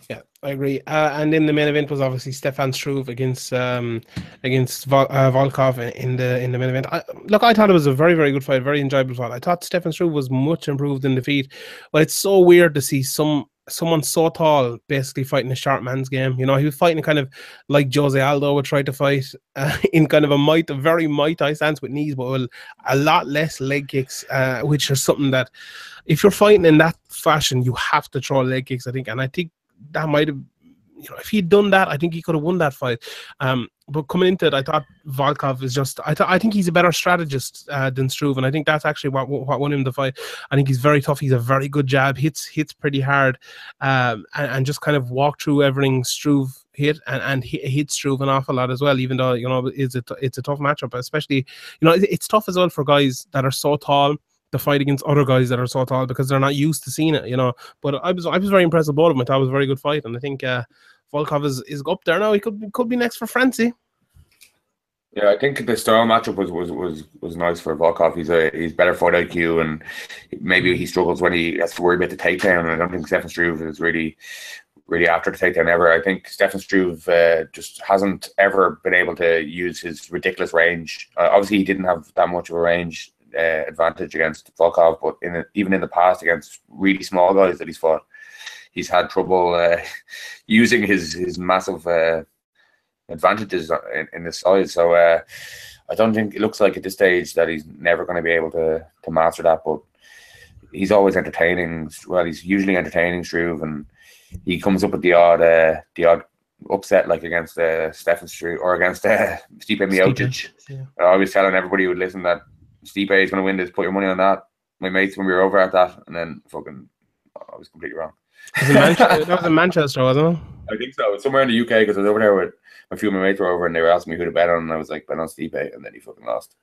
[SPEAKER 2] Yeah, I agree. Uh, and in the main event was obviously Stefan Struve against um, against Vol- uh, Volkov in the in the main event. I, look, I thought it was a very very good fight, very enjoyable fight. I thought Stefan Struve was much improved in defeat, but it's so weird to see some someone so tall basically fighting a short man's game. You know, he was fighting kind of like Jose Aldo would try to fight uh, in kind of a might, a very might high stance with knees, but a lot less leg kicks, uh, which is something that if you're fighting in that fashion, you have to throw leg kicks, I think. And I think that might have you know, if he'd done that, I think he could have won that fight. Um, but coming into it, I thought Volkov is just. I, th- I think he's a better strategist uh, than Struve, and I think that's actually what what won him the fight. I think he's very tough. He's a very good jab, hits hits pretty hard, um, and, and just kind of walk through everything Struve hit and and he hits Struve an awful lot as well. Even though you know it's a t- it's a tough matchup, especially you know it's tough as well for guys that are so tall the fight against other guys that are so tall because they're not used to seeing it, you know. But I was I was very impressed with both of them. I thought it was a very good fight, and I think uh, Volkov is, is up there now. He could could be next for Francie.
[SPEAKER 4] Yeah, I think the style matchup was was was was nice for Volkov. He's a he's better fight IQ, and maybe he struggles when he has to worry about the takedown. And I don't think Stefan Struve is really really after the takedown ever. I think Stefan Struve uh, just hasn't ever been able to use his ridiculous range. Uh, obviously, he didn't have that much of a range uh, advantage against Volkov, but in even in the past against really small guys that he's fought, he's had trouble uh, using his his massive uh, advantages in, in the size. So uh, I don't think it looks like at this stage that he's never going to be able to to master that. But he's always entertaining. Well, he's usually entertaining Struve, and he comes up with the odd uh, the odd upset like against uh, Stefan Struve or against uh, Stipe Miocic. Yeah. I was telling everybody who would listen that Stipe is going to win this. Put your money on that. My mates when we were over at that, and then fucking I was completely wrong.
[SPEAKER 2] Was that was in Manchester, wasn't it?
[SPEAKER 4] I think so. It was somewhere in the UK because I was over there with a few of my mates were over and they were asking me who to bet on, and I was like, bet on Stipe, and then he fucking lost.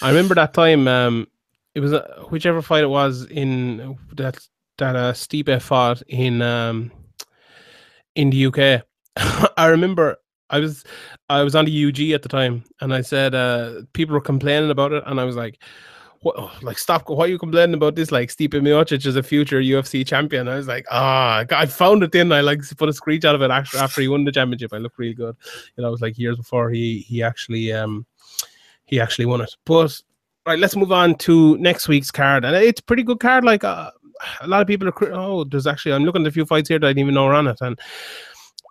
[SPEAKER 2] I remember that time. Um, it was uh, whichever fight it was in that that uh, Stipe fought in um in the UK. I remember I was I was on the UG at the time, and I said uh, people were complaining about it, and I was like, "What? Like, stop! Why are you complaining about this? Like, Stipe Miocic is a future UFC champion." I was like, "Ah, oh, I found it. Then I like put a screenshot of it after after he won the championship. I looked really good. You know, it was like years before he he actually um he actually won it. But right, let's move on to next week's card, and it's pretty good card. Like, uh, a lot of people are oh, there's actually I'm looking at a few fights here that I didn't even know were on it, and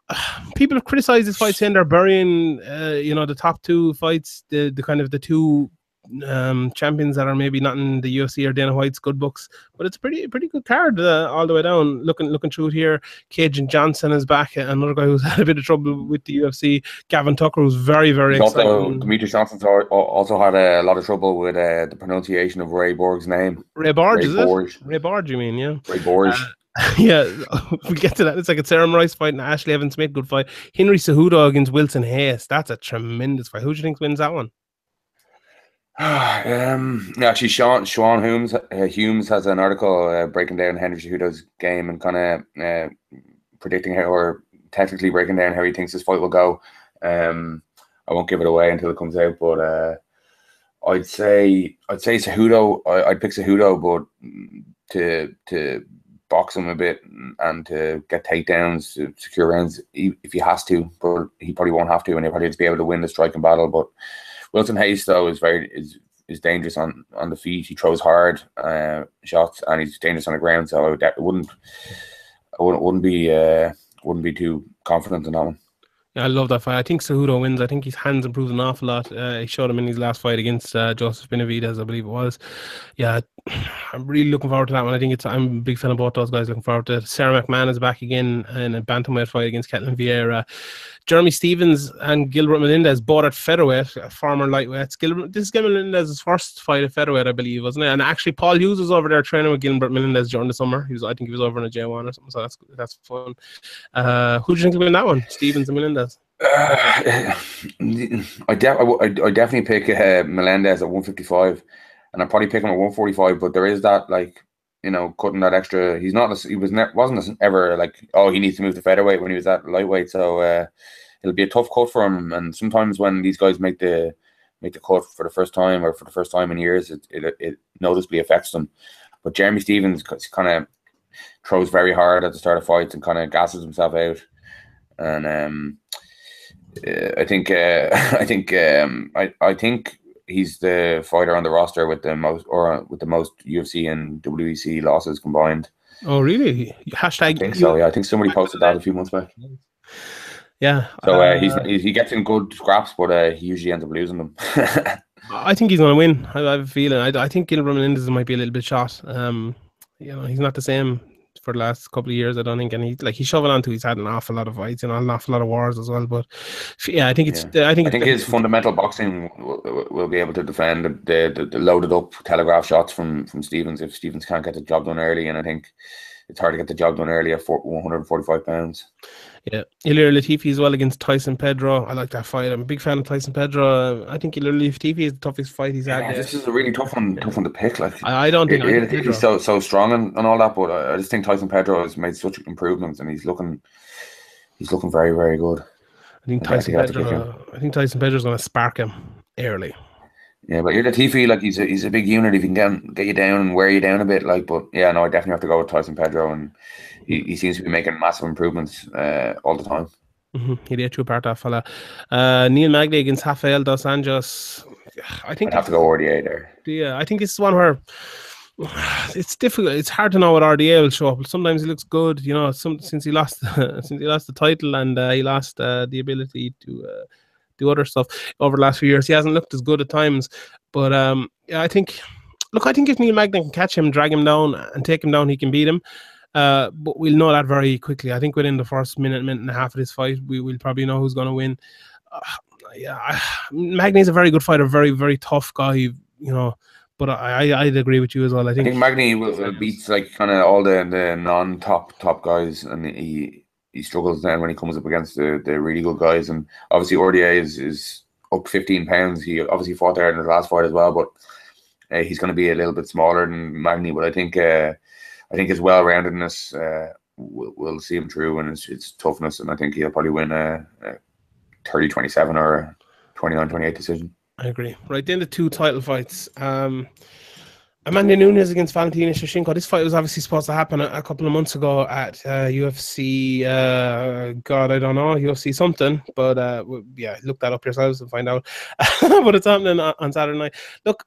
[SPEAKER 2] people have criticized this fight saying they're burying, uh, you know, the top two fights, the the kind of the two um, champions that are maybe not in the UFC or Dana White's good books, but it's pretty pretty good card uh, all the way down. Looking looking through it here, Kajan Johnson is back, another guy who's had a bit of trouble with the UFC. Gavin Tucker was very very
[SPEAKER 4] Also, Demetrious Johnson's also had a lot of trouble with uh, the pronunciation of Ray Borg's name.
[SPEAKER 2] Ray Borg, is Borg. it? Ray Borg, you mean? Yeah.
[SPEAKER 4] Ray Borg. Uh,
[SPEAKER 2] yeah, we get to that. It's like a Sarah Rice fight and Ashlee Evans-Smith, good fight. Henry Cejudo against Wilson Reis. That's a tremendous fight. Who do you think wins that one?
[SPEAKER 4] um, actually, Sean Sean Humes uh, Humes has an article uh, breaking down Henry Cejudo's game and kind of uh, predicting how, or technically breaking down how he thinks this fight will go. Um, I won't give it away until it comes out, but uh, I'd say I'd say Cejudo. I, would pick Cejudo, but to to box him a bit and to get takedowns, to secure rounds if he has to, but he probably won't have to, and he'll probably just be able to win the striking battle. But Wilson Reis though is very is is dangerous on on the feet. He throws hard uh, shots and he's dangerous on the ground. So I, would, I wouldn't I wouldn't wouldn't be uh, wouldn't be too confident in that one.
[SPEAKER 2] Yeah, I love that fight. I think Cejudo wins. I think his hands improved an awful lot. Uh, he showed him in his last fight against uh, Joseph Benavidez, I believe it was. Yeah, I'm really looking forward to that one. I think it's I'm a big fan of both those guys. Looking forward to it. Sara McMann is back again in a bantamweight fight against Ketlen Vieira. Jeremy Stephens and Gilbert Melendez both at featherweight, former lightweights. Gilbert, this is Gilbert Melendez's first fight at featherweight, I believe, wasn't it? And actually, Paul Hughes was over there training with Gilbert Melendez during the summer. He was, I think, he was over in a J1 or something. So that's that's fun. Uh, who do you think will win that one? Stephens and Melendez. Uh,
[SPEAKER 4] I, de- I, I definitely pick uh, Melendez at 155, and I probably pick him at 145. But there is that like you know cutting that extra. He's not. He was ne- wasn't ever like oh he needs to move to featherweight when he was at lightweight. So uh, it'll be a tough cut for him. And sometimes when these guys make the make the cut for the first time or for the first time in years, it it, it noticeably affects them. But Jeremy Stephens kind of throws very hard at the start of fights and kind of gasses himself out. And um, uh, I think uh, I think um, I I think he's the fighter on the roster with the most or with the most UFC and WEC losses combined.
[SPEAKER 2] Oh really? Hashtag.
[SPEAKER 4] I think so. Yeah, I think somebody posted that a few months back.
[SPEAKER 2] Yeah.
[SPEAKER 4] So uh, he's uh, he gets in good scraps, but uh, he usually ends up losing them.
[SPEAKER 2] I think he's going to win. I, I have a feeling. I, I think Gilbert Melendez might be a little bit shot. Um, you know, he's not the same for the last couple of years. I don't think, and he like he's shoving onto. He's had an awful lot of fights and an awful lot of wars as well. But yeah, I think it's. Yeah. I think.
[SPEAKER 4] I think his fundamental boxing will, will, be able to defend the, the, the loaded up telegraph shots from from Stephens if Stephens can't get the job done early, and I think it's hard to get the job done early at 145 pounds.
[SPEAKER 2] Yeah, Ilir Latifi as well against Tyson Pedro. I like that fight. I'm a big fan of Tyson Pedro. I think Ilir Latifi is the toughest fight he's had.
[SPEAKER 4] This is a really tough one, tough one to pick. Like
[SPEAKER 2] I, I don't think
[SPEAKER 4] Ilir Latifi's so so strong and, and all that, but I just think Tyson Pedro has made such improvements and he's looking he's looking very very good.
[SPEAKER 2] I think Tyson Pedro. I think Tyson Pedro is going to spark him. early.
[SPEAKER 4] Yeah, but you're the Latifi, like he's a he's a big unit. If he can get, get you down and wear you down a bit, like, but yeah, no, I definitely have to go with Tyson Pedro, and he, he seems to be making massive improvements uh, all the time.
[SPEAKER 2] Mm-hmm. He did two part that fella. Uh, Neil Magny against Rafael dos Anjos. I think
[SPEAKER 4] I'd have to go RDA there.
[SPEAKER 2] Yeah, I think it's one where it's difficult. It's hard to know what RDA will show up. Sometimes he looks good, you know. Some since he lost since he lost the title and uh, he lost uh, the ability to uh, do other stuff over the last few years. He hasn't looked as good at times, but um, yeah, I think. Look, I think if Neil Magny can catch him, drag him down, and take him down, he can beat him. Uh, but we'll know that very quickly. I think within the first minute, minute and a half of this fight, we will probably know who's going to win. Uh, yeah, Magny's a very good fighter, very very tough guy. You know, but I I'd agree with you as well. I think,
[SPEAKER 4] I think Magny will, beats like kind of all the the non top top guys, and he he struggles then when he comes up against the the really good guys. And obviously, RDA is is up 15 pounds. He obviously fought there in his last fight as well, but uh, he's going to be a little bit smaller than Magny. But I think uh, I think his well roundedness uh, will, will see him through, and it's, toughness, and I think he'll probably win a, a 30 27 or a 29 28 decision.
[SPEAKER 2] I agree. Right, then the two title fights. Um, Amanda Nunes against Valentina Shevchenko. This fight was obviously supposed to happen a, a couple of months ago at uh, UFC. Uh, God, I don't know UFC something, but uh, yeah, look that up yourselves and find out. what it's happening on, on Saturday night. Look,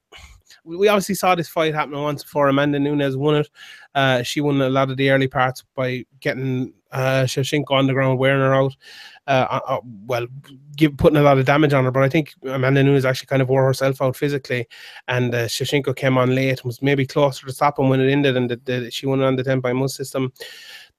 [SPEAKER 2] we obviously saw this fight happen once before. Amanda Nunes won it. Uh, she won a lot of the early parts by getting uh, Shevchenko on the ground, wearing her out. Uh, uh, uh, well, give, putting a lot of damage on her. But I think Amanda Nunes actually kind of wore herself out physically, and uh, came on late, and was maybe closer to stopping when it ended, and the, the, she won on the 10 by most system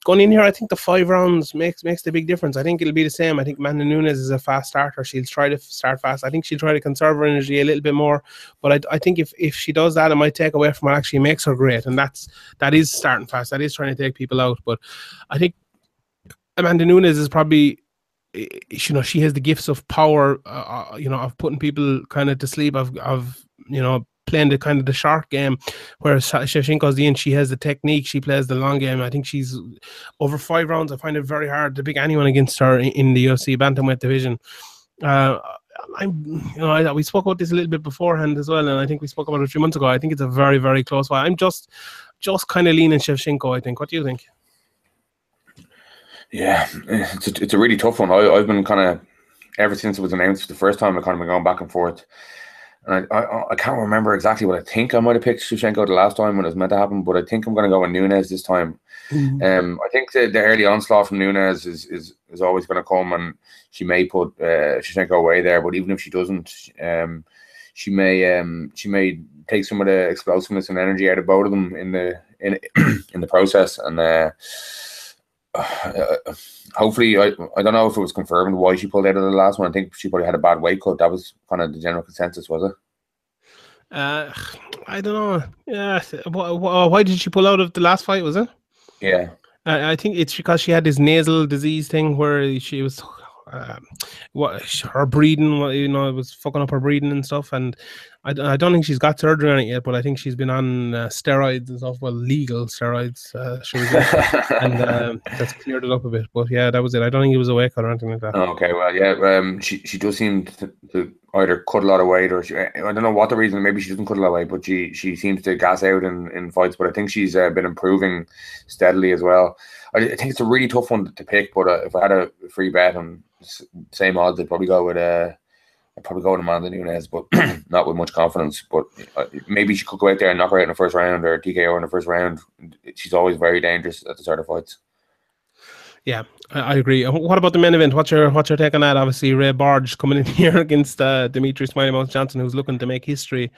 [SPEAKER 2] going in here, I think the five rounds makes makes the big difference. I think it'll be the same. I think Amanda Nunes is a fast starter. She'll try to start fast. I think she'll try to conserve her energy a little bit more. But I, I think if, if she does that, it might take away from what actually makes her great. And that's that is starting fast. That is trying to take people out. But I think Amanda Nunes is probably you know she has the gifts of power uh, uh you know of putting people kind of to sleep of of you know playing the kind of the shark game, whereas Shevchenko's the end. She has the technique. She plays the long game. I think she's over five rounds. I find it very hard to pick anyone against her in, in the UFC bantamweight division. Uh, I'm, you know, I, we spoke about this a little bit beforehand as well, and I think we spoke about it a few months ago. I think it's a very, very close fight. I'm just, just kind of leaning Shevchenko. I think. What do you think?
[SPEAKER 4] Yeah, it's a, it's a really tough one. I, I've been kind of ever since it was announced the first time. I've kind of been going back and forth and I, I, I can't remember exactly what I think I might have picked Shevchenko the last time when it was meant to happen, but I think I'm going to go with Nunes this time. Mm-hmm. Um, I think the, the early onslaught from Nunes is is, is always going to come, and she may put uh, Shevchenko away there. But even if she doesn't, um, she may um, she may take some of the explosiveness and energy out of both of them in the in in the process, and. Uh, uh, hopefully, I, I don't know if it was confirmed why she pulled out of the last one. I think she probably had a bad weight cut. That was kind of the general consensus, was it?
[SPEAKER 2] Uh, I don't know. Yeah, why did she pull out of the last fight? Was it?
[SPEAKER 4] Yeah.
[SPEAKER 2] I think it's because she had this nasal disease thing where she was um, what her breeding, you know, it was fucking up her breeding and stuff. And I, I don't think she's got surgery on it yet, but I think she's been on uh, steroids and stuff. Well, legal steroids, uh, and um, that's cleared it up a bit. But yeah, that was it. I don't think it was a cut or anything like that.
[SPEAKER 4] Okay, well, yeah, um, she she does seem to, to either cut a lot of weight or she, I don't know what the reason. Maybe she doesn't cut a lot of weight, but she she seems to gas out in, in fights. But I think she's uh, been improving steadily as well. I, I, think it's a really tough one to pick. But uh, if I had a free bet on same odds, I'd probably go with uh, I'd probably go with Amanda Nunes, but not with much confidence. But uh, maybe she could go out there and knock her out in the first round or TKO in the first round. She's always very dangerous at the start of fights.
[SPEAKER 2] Yeah, I, agree. What about the main event? What's your what's your take on that? Obviously, Ray Barge coming in here against uh, Dimitri Smiley Johnson, who's looking to make history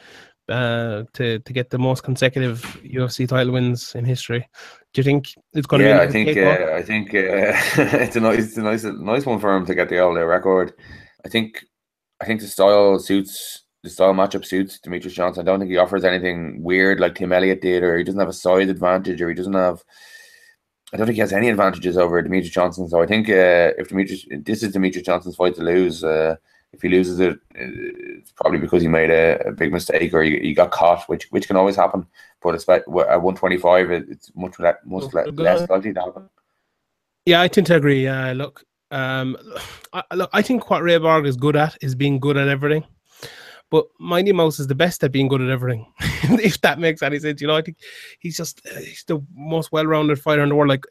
[SPEAKER 2] uh, to to get the most consecutive UFC title wins in history. Do you think it's going
[SPEAKER 4] to?
[SPEAKER 2] Yeah,
[SPEAKER 4] I think uh, I think uh, it's a nice it's a nice nice one for him to get the all day record. I think I think the style suits the style matchup suits Demetrious Johnson. I don't think he offers anything weird like Tim Elliott did, or he doesn't have a size advantage, or he doesn't have. I don't think he has any advantages over Demetrious Johnson. So I think uh, if Demetrious, this is Demetrious Johnson's fight to lose. Uh, if he loses it, it's probably because he made a, a big mistake or he, he, got caught, which which can always happen. But it's at 125, it's much less, much less likely to happen.
[SPEAKER 2] Yeah, I tend to agree. Yeah, look, um, I, look, I think what Ray Borg is good at is being good at everything. But Mighty Mouse is the best at being good at everything, if that makes any sense. You know, I think he's just uh, he's the most well-rounded fighter in the world. Like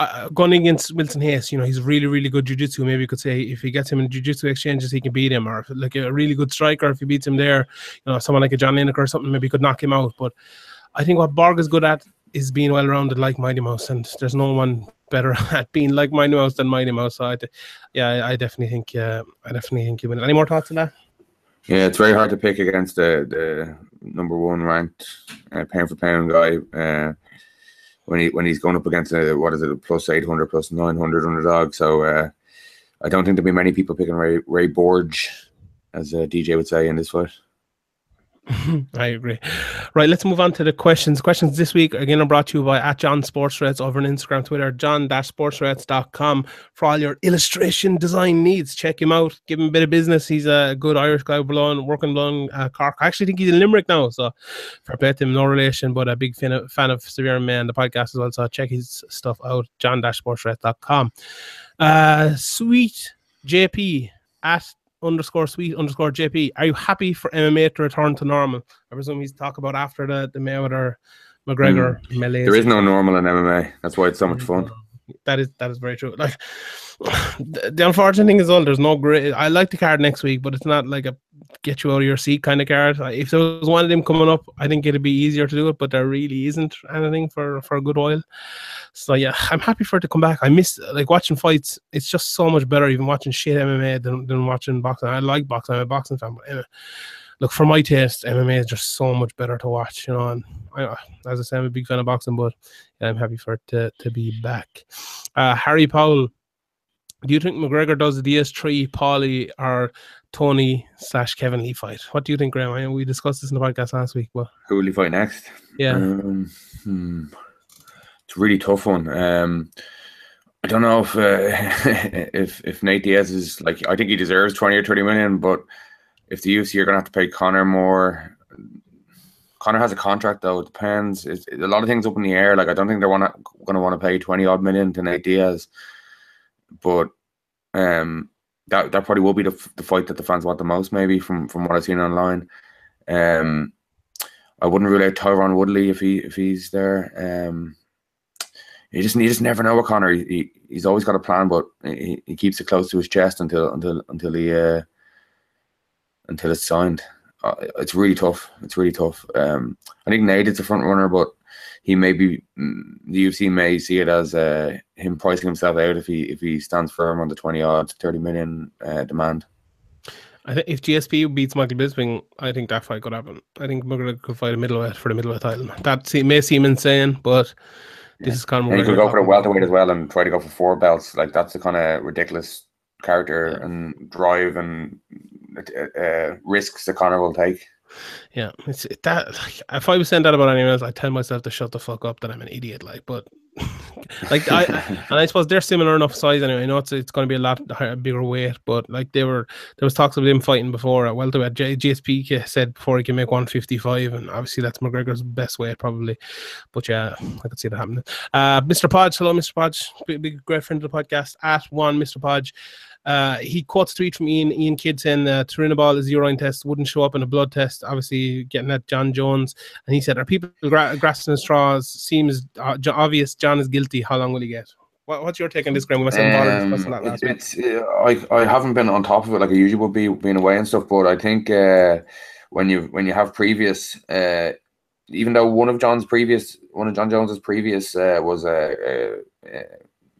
[SPEAKER 2] uh, going against Wilson Reis, you know, he's really, really good jiu-jitsu. Maybe you could say if he gets him in jiu-jitsu exchanges, he can beat him. Or like a really good striker, if he beats him there, you know, someone like a John Lineker or something, maybe could knock him out. But I think what Borg is good at is being well-rounded like Mighty Mouse, and there's no one better at being like Mighty Mouse than Mighty Mouse. So I, yeah, I, I definitely think, uh, I definitely think you win. Any more thoughts on that?
[SPEAKER 4] Yeah, it's very hard to pick against the the number one ranked uh, pound for pound guy. Uh, when he when he's going up against a what is it a plus eight hundred plus nine hundred underdog. So uh, I don't think there'll be many people picking Ray Ray Borg, as uh, DJ would say in this fight.
[SPEAKER 2] I agree. Right, let's move on to the questions. Questions this week again are brought to you by at John Sports Reds over on Instagram, Twitter, john-sportsreds.com for all your illustration design needs. Check him out, give him a bit of business. He's a good Irish guy, blown, working along uh, Cork. I actually think he's in Limerick now, so for play him, no relation, but a big fan of, fan of Severe Man, the podcast as well. So check his stuff out, john-sportsreds.com. Uh, sweet JP at underscore sweet underscore JP. Are you happy for MMA to return to normal? I presume he's talk about after the the Mayweather McGregor
[SPEAKER 4] mm. melee. There is no normal in MMA. That's why it's so much fun.
[SPEAKER 2] That is that is very true. Like the, the unfortunate thing is, all there's no great. I like the card next week, but it's not like a get you out of your seat kind of card. If there was one of them coming up, I think it'd be easier to do it, but there really isn't anything for for a good while. So yeah, I'm happy for it to come back. I miss like watching fights. It's just so much better even watching shit MMA than, than watching boxing. I like boxing. I'm a boxing fan, but uh, look for my taste, MMA is just so much better to watch. You know, and I, as I say, I'm a big fan of boxing, but I'm happy for it to to be back. Uh, Harry Powell. Do you think McGregor does the Diaz 3, Paulie, or Tony slash Kevin Lee fight? What do you think, Graham? I know we discussed this in the podcast last week, but
[SPEAKER 4] who will he fight next?
[SPEAKER 2] Yeah. Um,
[SPEAKER 4] hmm it's a really tough one. Um, I don't know if uh, if if Nate Diaz is like I think he deserves twenty or thirty million, but if the UFC are going to have to pay Conor more, Conor has a contract though. It depends. It's, a lot of things up in the air. Like I don't think they're wanna, going to want to pay twenty odd million to Nate Diaz, but um, that that probably will be the, the fight that the fans want the most. Maybe from from what I've seen online. Um, I wouldn't rule out Tyron Woodley if he if he's there. Um, you just you just never know with Conor. He, he's always got a plan, but he, he keeps it close to his chest until until until he uh, until it's signed. Uh, it's really tough. It's really tough. Um, I think Nate is a front runner, but he may be mm, the UFC may see it as uh, him pricing himself out if he if he stands firm on the twenty odd thirty million uh, demand.
[SPEAKER 2] I think if GSP beats Michael Bisping, I think that fight could happen. I think McGregor could fight a middleweight for the middleweight title. That may seem insane, but this is kind of.
[SPEAKER 4] And he could go for a welterweight as well and try to go for four belts. Like that's the kind of ridiculous character yeah. and drive and uh, uh, risks that Conor will take.
[SPEAKER 2] Yeah, it's that. Like, if I was saying that about anyone else, I tell myself to shut the fuck up. That I'm an idiot. Like, but like I and I suppose they're similar enough size anyway. I know it's it's going to be a lot higher, bigger weight, but like they were there was talks of them fighting before at welterweight. GSP said before he can make 155, and obviously that's McGregor's best weight probably. But yeah, I could see that happening. Uh, Mr. Podge, hello, Mr. Podge, big, big great friend of the podcast. At one, Mr. Podge. Uh, he quotes tweet from Iain Iain Kidd saying uh, Turinabol is urine test wouldn't show up in a blood test. Obviously, getting at Jon Jones, and he said, "Are people gra- grasping straws? Seems uh, obvious. Jon is guilty. How long will he get?" What, what's your take on this, Graham? We um,
[SPEAKER 4] it, it's uh, I I haven't been on top of it like I usually would be being away and stuff, but I think uh, when you when you have previous. Uh, even though one of Jon's previous, one of Jon Jones's previous uh, was a, a, a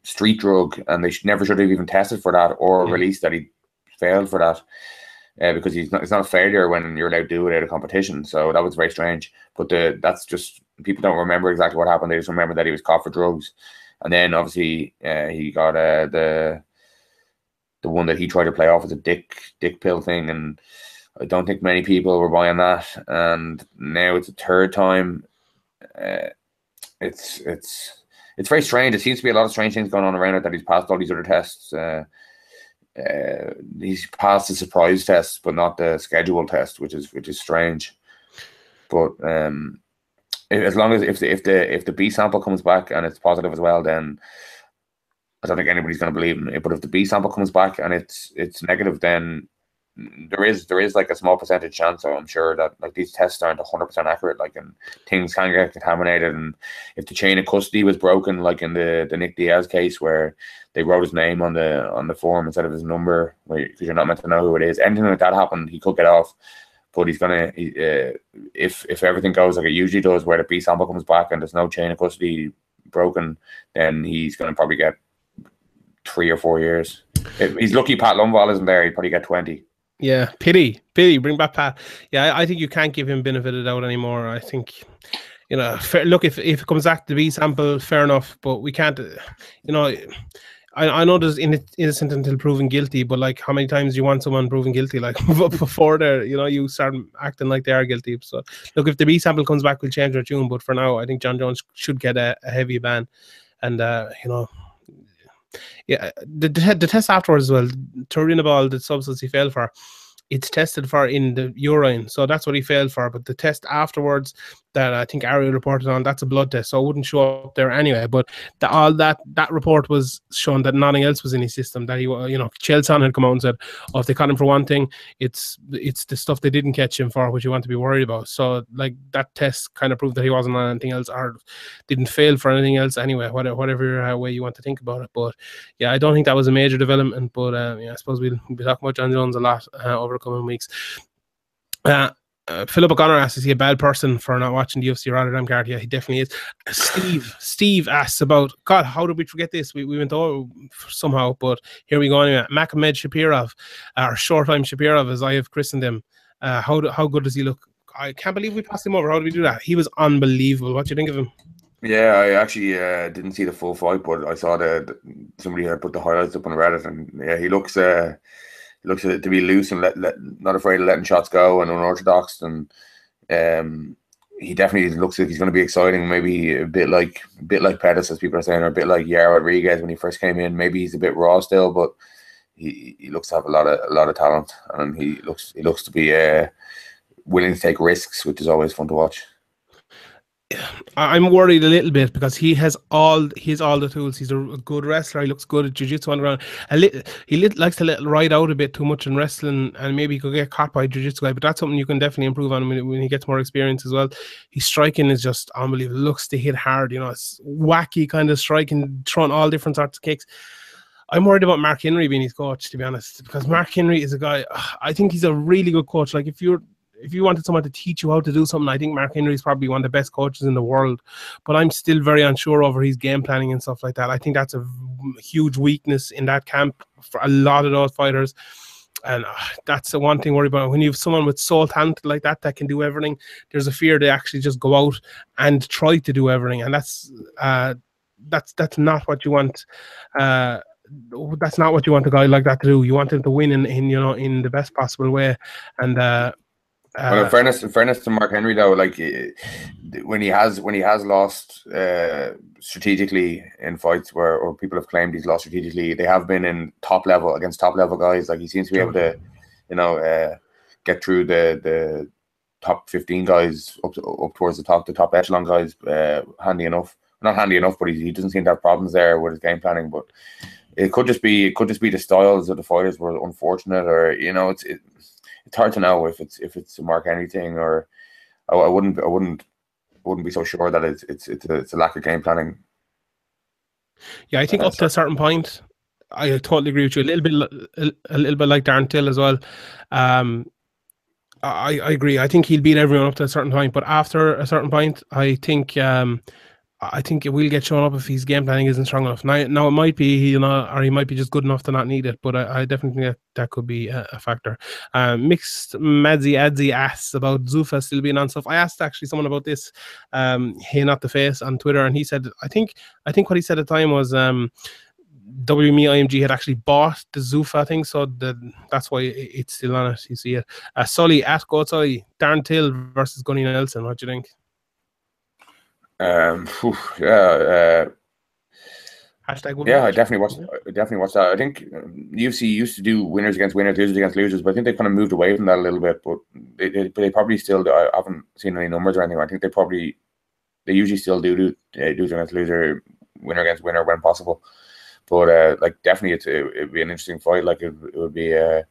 [SPEAKER 4] street drug, and they should, never should have even tested for that or yeah. released that he failed for that. Uh, because he's not, it's not a failure when you're allowed to do it at a competition. So that was very strange. But the, that's just people don't remember exactly what happened. They just remember that he was caught for drugs, and then obviously uh, he got uh, the the one that he tried to play off as a dick dick pill thing, and I don't think many people were buying that. And now it's a third time. Uh, it's it's it's very strange. It seems to be a lot of strange things going on around it that he's passed all these other tests. Uh, uh, he's passed the surprise test, but not the schedule test, which is which is strange. But um, as long as if the if the if the B sample comes back and it's positive as well, then I don't think anybody's going to believe him. But if the B sample comes back and it's it's negative, then there is there is like a small percentage chance. So I'm sure that like these tests aren't 100 percent accurate. Like and things can get contaminated. And if the chain of custody was broken, like in the the Nick Diaz case where they wrote his name on the on the form instead of his number, because you're not meant to know who it is. Anything like that happened, he could get off. But he's gonna he, uh, if if everything goes like it usually does, where the B sample comes back and there's no chain of custody broken, then he's gonna probably get three or four years. If he's lucky Pat Lundvall isn't there, he'd probably get twenty.
[SPEAKER 2] Yeah, pity, pity. Bring back Pat. Yeah, I, think you can't give him benefit of doubt anymore. I think, you know, fair, look if if it comes back to B sample, fair enough. But we can't, you know. I, I know there's innocent until proven guilty, but like how many times you want someone proven guilty? Like before there, you know, you start acting like they are guilty. So look, if the B sample comes back, we'll change our tune. But for now, I think Jon Jones should get a, a heavy ban, and uh, you know, yeah, the, the, test afterwards as well, turinabol, the substance he failed for, it's tested for in the urine. So that's what he failed for. But the test afterwards that I think Ariel reported on, that's a blood test. So it wouldn't show up there anyway. But the, all that that report was shown that nothing else was in his system. That he, you know, Chelson had come out and said, oh, if they caught him for one thing, it's it's the stuff they didn't catch him for, which you want to be worried about. So like that test kind of proved that he wasn't on anything else or didn't fail for anything else anyway, whatever, whatever uh, way you want to think about it. But yeah, I don't think that was a major development. But uh, yeah, I suppose we'll, we'll be talking about Jon Jones a lot uh, over coming weeks. Uh, uh, Philip O'Connor asks, is he a bad person for not watching the UFC Rotterdam card? Yeah, he definitely is. Steve, Steve asks about, God, how did we forget this? We, we went over somehow, but here we go anyway. Magomedsharipov, or short time Shapirov, as I have christened him. Uh, how, do, how good does he look? I can't believe we passed him over. How did we do that? He was unbelievable. What do you think of him?
[SPEAKER 4] Yeah, I actually uh, didn't see the full fight, but I saw that somebody had put the highlights up on Reddit, and yeah, he looks uh, looks to be loose and let, let, not afraid of letting shots go and unorthodox. And um, he definitely looks like he's going to be exciting. Maybe a bit like a bit like Pettis, as people are saying, or a bit like Yair Rodriguez when he first came in. Maybe he's a bit raw still, but he, he looks to have a lot of a lot of talent, and he looks he looks to be uh, willing to take risks, which is always fun to watch.
[SPEAKER 2] I'm worried a little bit because he has all he's all the tools. He's a good wrestler. He looks good at jiu-jitsu on the ground. A li- he li- likes to let ride out a bit too much in wrestling, and maybe he could get caught by jiu-jitsu guy. But that's something you can definitely improve on when, when he gets more experience as well. His striking is just unbelievable. Looks to hit hard. You know, it's wacky kind of striking, throwing all different sorts of kicks. I'm worried about Mark Henry being his coach, to be honest, because Mark Henry is a guy. I think he's a really good coach. Like if you're if you wanted someone to teach you how to do something, I think Mark Henry is probably one of the best coaches in the world. But I'm still very unsure over his game planning and stuff like that. I think that's a huge weakness in that camp for a lot of those fighters. And uh, that's the one thing worry about when you have someone with soul talent like that that can do everything. There's a fear they actually just go out and try to do everything, and that's uh, that's that's not what you want. Uh, that's not what you want a guy like that to do. You want him to win in, in you know in the best possible way, and uh,
[SPEAKER 4] well, in uh, fairness, in fairness to Mark Henry, though, like eh, when he has when he has lost uh, strategically in fights where or people have claimed he's lost strategically, they have been in top level against top level guys. Like he seems to be able to, you know, uh, get through the the top fifteen guys up to, up towards the top, the top echelon guys, uh, handy enough. Not handy enough, but he, he doesn't seem to have problems there with his game planning. But it could just be it could just be the styles of the fighters were unfortunate, or you know, it's. It, it's hard to know if it's if it's a Mark Henry thing or I, I wouldn't I wouldn't wouldn't be so sure that it's it's it's a, it's a lack of game planning.
[SPEAKER 2] Yeah, I think up to a certain point, I totally agree with you. A little bit, a, a little bit like Darren Till as well. Um, I, I agree. I think he'll beat everyone up to a certain point, but after a certain point, I think um, I think it will get shown up if his game planning isn't strong enough. Now, now it might be you know, or he might be just good enough to not need it. But I, I definitely think that, that could be a, a factor. Um, mixed Madzi Adzi asks about Zuffa still being on stuff. I asked actually someone about this. Um, not the face on Twitter, and he said I think I think what he said at the time was um. WME IMG had actually bought the Zuffa thing, so the, that's why it's still on it. You see it. Uh, Sully at Goatsai, Darren Till versus Gunny Nelson. What do you think?
[SPEAKER 4] Um, whew, yeah. Uh, Hashtag yeah, I definitely watched. I definitely watched that. I think UFC um, used to do winners against winners, losers against losers, but I think they kind of moved away from that a little bit. But they, they, they probably still. Do, I haven't seen any numbers or anything. I think they probably, they usually still do do uh, loser against loser, winner against winner when possible. But uh, like definitely, it's it, would be an interesting fight. Like it, it would be. Uh,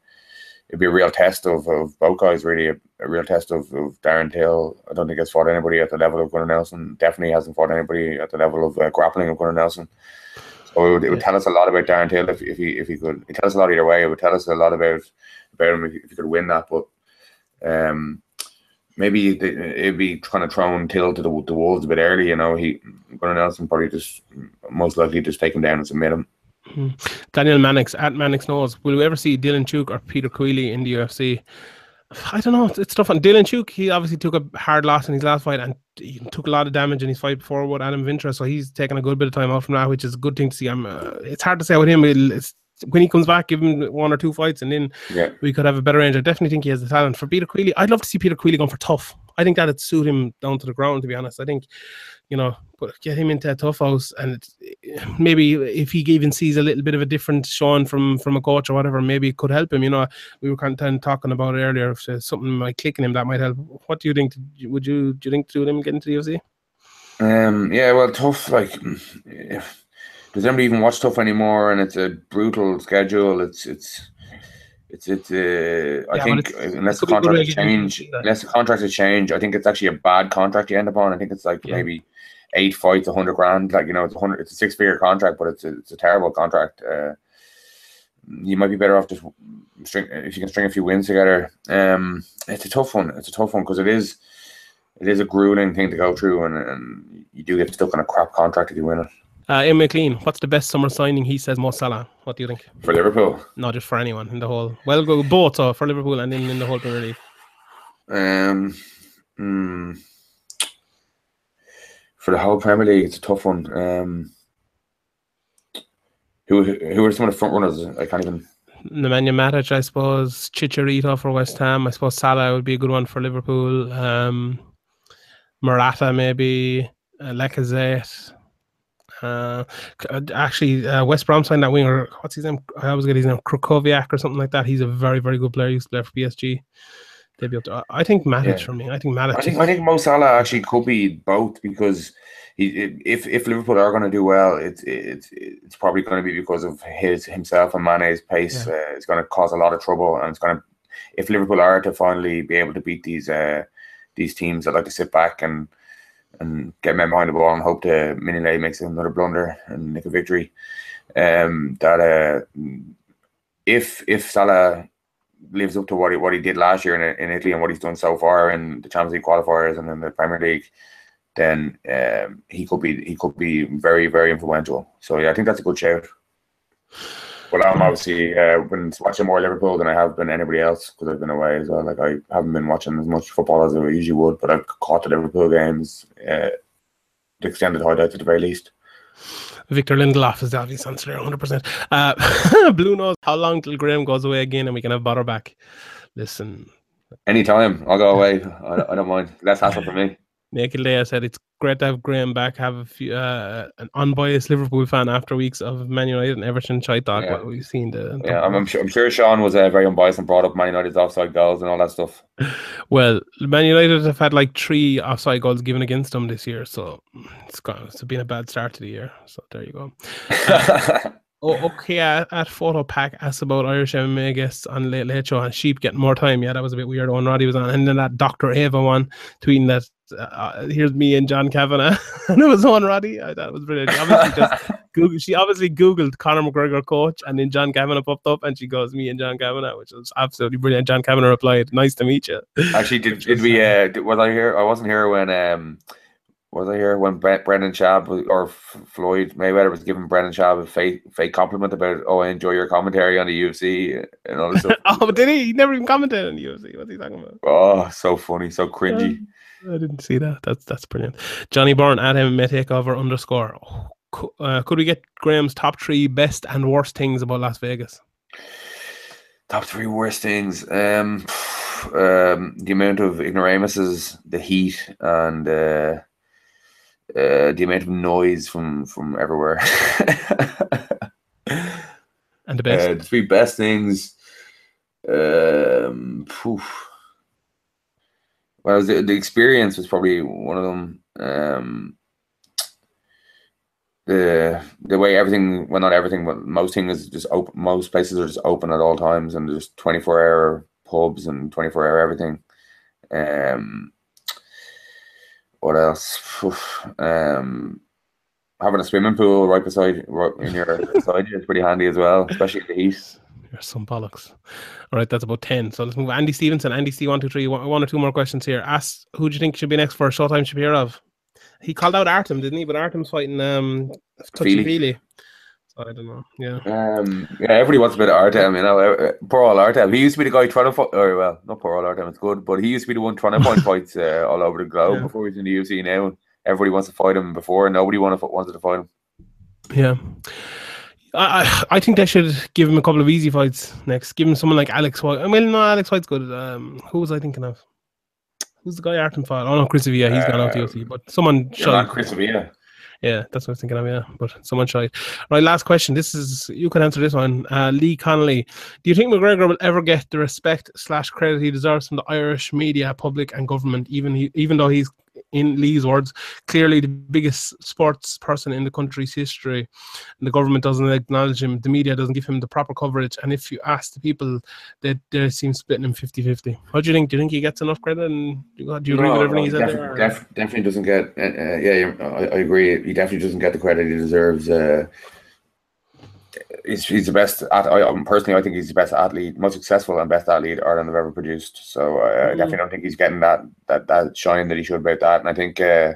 [SPEAKER 4] it'd be a real test of, of both guys, really, a, a real test of, of Darren Till. I don't think he's fought anybody at the level of Gunnar Nelson. Definitely hasn't fought anybody at the level of uh, grappling of Gunnar Nelson. So it would, it would tell us a lot about Darren Till if, if he if he could. It tell us a lot either way. It would tell us a lot about about him if, if he could win that. But um, maybe it'd be kind of throwing Till to the, the wolves a bit early. You know, he Gunnar Nelson probably just most likely just take him down and submit him.
[SPEAKER 2] Hmm. Daniel Mannix at Mannix knows. Will we ever see Dylan Tuke or Peter Queally in the UFC? I don't know. It's tough on Dylan Tuke. He obviously took a hard loss in his last fight and he took a lot of damage in his fight before with Adam Vintra. So he's taken a good bit of time off from that, which is a good thing to see. I'm, uh, it's hard to say with him. It's, when he comes back, give him one or two fights, and then yeah. we could have a better range. I definitely think he has the talent for Peter Queally. I'd love to see Peter Queally going for TUF. I think that'd suit him down to the ground. To be honest, I think you know, get him into a TUF house, and maybe if he even sees a little bit of a different showing from from a coach or whatever, maybe it could help him. You know, we were kind of talking about it earlier, if something might click in him that might help. What do you think? Would you do you think to him getting to the UFC?
[SPEAKER 4] Um, yeah, well, tough. Like, if, does anybody even watch TUF anymore? And it's a brutal schedule. It's it's it's it's. Uh, I yeah, think unless the contract change, unless the contract change, I think it's actually a bad contract you end up on. I think it's like yeah. maybe eight fights, a hundred grand. Like you know, it's a hundred. It's a six figure contract, but it's a, it's a terrible contract. Uh, you might be better off just string if you can string a few wins together. Um, it's a tough one. It's a tough one because it is it is a grueling thing to go through, and, and you do get stuck on a crap contract if you win it.
[SPEAKER 2] Uh, Ian McLean, what's the best summer signing? He says Mo Salah. What do you think?
[SPEAKER 4] For Liverpool?
[SPEAKER 2] Not just for anyone in the whole. Well, go both so for Liverpool and in, in the whole Premier League.
[SPEAKER 4] Um, hmm. for the whole Premier League, it's a tough one. Um, who who are some of the front runners? I can't even.
[SPEAKER 2] Nemanja Matic, I suppose. Chicharito for West Ham. I suppose Salah would be a good one for Liverpool. Um, Morata maybe. Uh, Lacazette. Uh, uh, actually, uh, West Brom signed that winger. What's his name? I always get his name, Krychowiak or something like that. He's a very, very good player. He used to play for PSG. They'd be able to, I think Matic yeah. for me. I think Matic.
[SPEAKER 4] I think, I think Mo Salah actually could be both because he, if if Liverpool are going to do well, it's it's it's probably going to be because of his himself and Mane's pace. Yeah. Uh, it's going to cause a lot of trouble, and it's going to if Liverpool are to finally be able to beat these uh, these teams that like to sit back and and get men behind the ball and hope that Mignolet makes another blunder and make a victory. Um, that uh, if if Salah lives up to what he, what he did last year in, in Italy and what he's done so far in the Champions League qualifiers and in the Premier League, then um, he could be he could be very very influential. So yeah, I think that's a good shout. But I'm obviously uh, been watching more Liverpool than I have been anybody else because I've been away as well. Like I haven't been watching as much football as I usually would, but I've caught the Liverpool games, uh, the extended highlights at the very least.
[SPEAKER 2] Victor Lindelof is the obvious answer, 100%. Uh, Blue knows how long till Graham goes away again and we can have Butter back. Listen.
[SPEAKER 4] Anytime. I'll go away. I, I don't mind. Less hassle for me.
[SPEAKER 2] Naked Day, said it's great to have Graham back. Have a few, uh, an unbiased Liverpool fan after weeks of Man United and Everton. I thought yeah. what we've seen. The,
[SPEAKER 4] yeah, I'm, I'm, sure, I'm sure Sean was uh, very unbiased and brought up Man United's offside goals and all that stuff.
[SPEAKER 2] Well, Man United have had like three offside goals given against them this year, so it's gone. It's been a bad start to the year. So there you go. Oh, okay. At, at Photo Pack asked about Irish MMA guests on Late Late Show and Sheep getting more time. Yeah, that was a bit weird. Owen Roddy was on, and then that Doctor Ava one tweeting that uh, here's me and John Kavanagh, and it was Owen Roddy. I thought it was brilliant. She obviously just Google, she obviously googled Conor McGregor coach, and then John Kavanagh popped up, and she goes, "Me and John Kavanagh," which was absolutely brilliant. John Kavanagh replied, "Nice to meet you."
[SPEAKER 4] Actually, did, did we? Uh, was I here? I wasn't here when um was I here when Brendan Schaub or Floyd Mayweather was giving Brendan Schaub a fake fake compliment about oh I enjoy your commentary on the UFC and all this stuff.
[SPEAKER 2] oh, but did he? He never even commented on the UFC. What's he talking about?
[SPEAKER 4] Oh, so funny, so cringy.
[SPEAKER 2] I didn't see that. That's that's brilliant. Johnny Byrne at him takeover underscore. Oh, uh, could we get Graham's top three best and worst things about Las Vegas?
[SPEAKER 4] Top three worst things. Um, um the amount of ignoramuses, the heat, and. Uh, uh, the amount of noise from from everywhere.
[SPEAKER 2] and the best,
[SPEAKER 4] uh, the three best things. Um, well, the, the experience was probably one of them. Um, the the way everything well not everything but most things is just open most places are just open at all times and there's 24 hour pubs and 24 hour everything um what else um having a swimming pool right beside right in your side is pretty handy as well especially in the heat
[SPEAKER 2] you're some bollocks. All right, that's about 10. So let's move. Andy Stevenson, Andy C123, one, one or two more questions here. Ask who do you think should be next for a Showtime Shapirov? He called out Artem, didn't he? But Artem's fighting um Touchy Fili. I don't know. Yeah.
[SPEAKER 4] Um. Yeah. Everybody wants a bit of Artem. You know, uh, poor old Artem. He used to be the guy trying to fight. Or well, not poor old Artem. It's good, but he used to be the one trying to find fights uh, all over the globe yeah. before he's in the UFC. Now everybody wants to fight him. Before and nobody wanted wanted to fight him.
[SPEAKER 2] Yeah. I, I think they should give him a couple of easy fights next. Give him someone like Alex White. I mean, no, Alex White's good. Um, who was I thinking of? Who's the guy Artem fought? Oh no, Chris Avila. He's uh, gone out the UFC, but someone.
[SPEAKER 4] Yeah, Chris Avila.
[SPEAKER 2] Yeah, that's what I was thinking of. Yeah, but someone. Right, right last question. This is you can answer this one. Uh, Lee Connolly, do you think McGregor will ever get the respect slash credit he deserves from the Irish media, public, and government? Even he, even though he's in Lee's words, clearly the biggest sports person in the country's history, and the government doesn't acknowledge him. The media doesn't give him the proper coverage, and if you ask the people, they they seem splitting him 50-50. What do you think? Do you think he gets enough credit? And do you, agree no, with everything no, he
[SPEAKER 4] said? Def, definitely doesn't get. Uh, uh, yeah, I, I, agree. He definitely doesn't get the credit he deserves. Uh, he's, he's the best. At, I, um, personally, I think he's the best athlete, most successful and best athlete Ireland have ever produced. So uh, mm. I definitely don't think he's getting that that that shine that he should about that. And I think uh,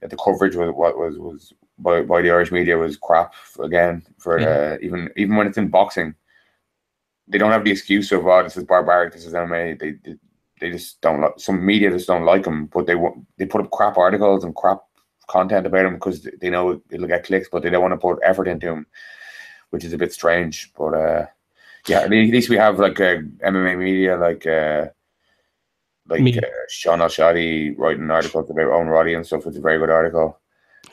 [SPEAKER 4] the coverage was what was was by, by the Irish media was crap again. For uh, even even when it's in boxing, they don't have the excuse of oh this is barbaric, this is MMA. They they, they just don't like some media just don't like him, but they they put up crap articles and crap content about him because they know it'll get clicks, but they don't want to put effort into him which is a bit strange. But uh, yeah, at least we have like uh, MMA media, like uh, like uh, Shaun Al-Shatti writing articles about Owen Roddy and stuff. It's a very good article.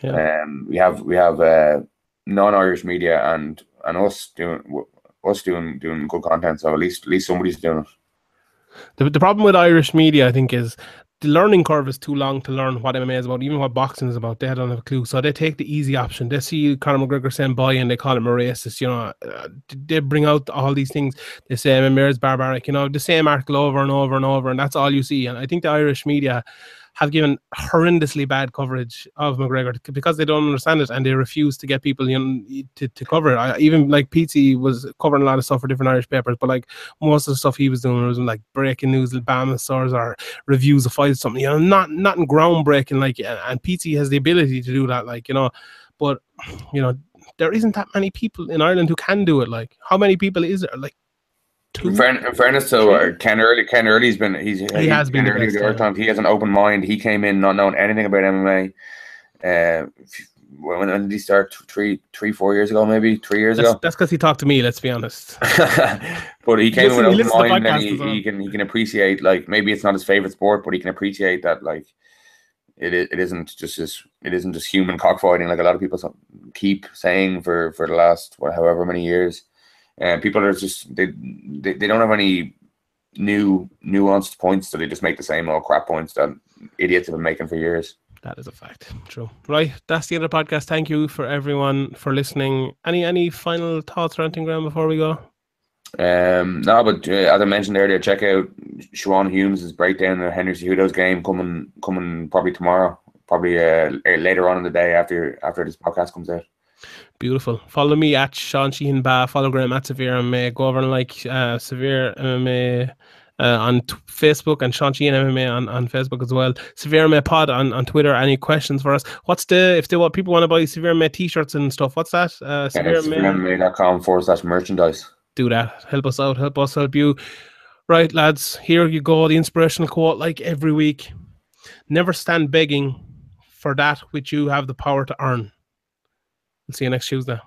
[SPEAKER 4] Yeah. Um, we have we have uh, non-Irish media and and us doing us doing doing good content. So at least at least somebody's doing it.
[SPEAKER 2] The, the problem with Irish media, I think, is the learning curve is too long to learn what MMA is about, even what boxing is about. They don't have a clue, so they take the easy option. They see Conor McGregor saying "boy" and they call him a racist. You know, uh, they bring out all these things. They say MMA is barbaric. You know, the same article over and over and over, and that's all you see. And I think the Irish media have given horrendously bad coverage of McGregor because they don't understand it and they refuse to get people you know, to, to cover it. I, even like PT was covering a lot of stuff for different Irish papers, but like most of the stuff he was doing was like breaking news, Bama stars or reviews of fights, something you know, not not groundbreaking. Like and PT has the ability to do that, like you know, but you know there isn't that many people in Ireland who can do it. Like how many people is there? Like
[SPEAKER 4] in, fairness, in fairness to uh, Ken Early, Ken Early's been he's he, he has been Ken Early the time. He has an open mind. He came in not knowing anything about MMA. Uh, when, when did he start? Three, three, four years ago, maybe three years
[SPEAKER 2] that's,
[SPEAKER 4] ago.
[SPEAKER 2] That's because he talked to me. Let's be honest.
[SPEAKER 4] but he came listen, with an open mind, and he, he can he can appreciate like maybe it's not his favorite sport, but he can appreciate that like it it isn't just this it isn't just human cockfighting like a lot of people keep saying for for the last what, however many years and people are just they, they they don't have any new nuanced points, so they just make the same old crap points that idiots have been making for years.
[SPEAKER 2] That is a fact. True. Right. That's the end of the podcast. Thank you for everyone for listening. Any any final thoughts or anything, Graham, before we go?
[SPEAKER 4] Um, no, but uh, as I mentioned earlier, check out Siobhan Humes' breakdown of Henry Cejudo's game coming coming probably tomorrow, probably uh, later on in the day after after this podcast comes out.
[SPEAKER 2] Beautiful. Follow me at Sean Sheehan Ba. Follow Graham at Severe MMA. Go over and like uh, Severe MMA uh, on t- Facebook and Sean Sheehan MMA on, on Facebook as well. Severe MMA Pod on, on Twitter. Any questions for us? What's the if they want people want to buy Severe MMA t-shirts and stuff? What's that? Uh,
[SPEAKER 4] Severe MMA.com forward slash merchandise.
[SPEAKER 2] Do that. Help us out. Help us help you. Right, lads. Here you go. The inspirational quote, like every week. Never stand begging for that which you have the power to earn. We'll see you next Tuesday.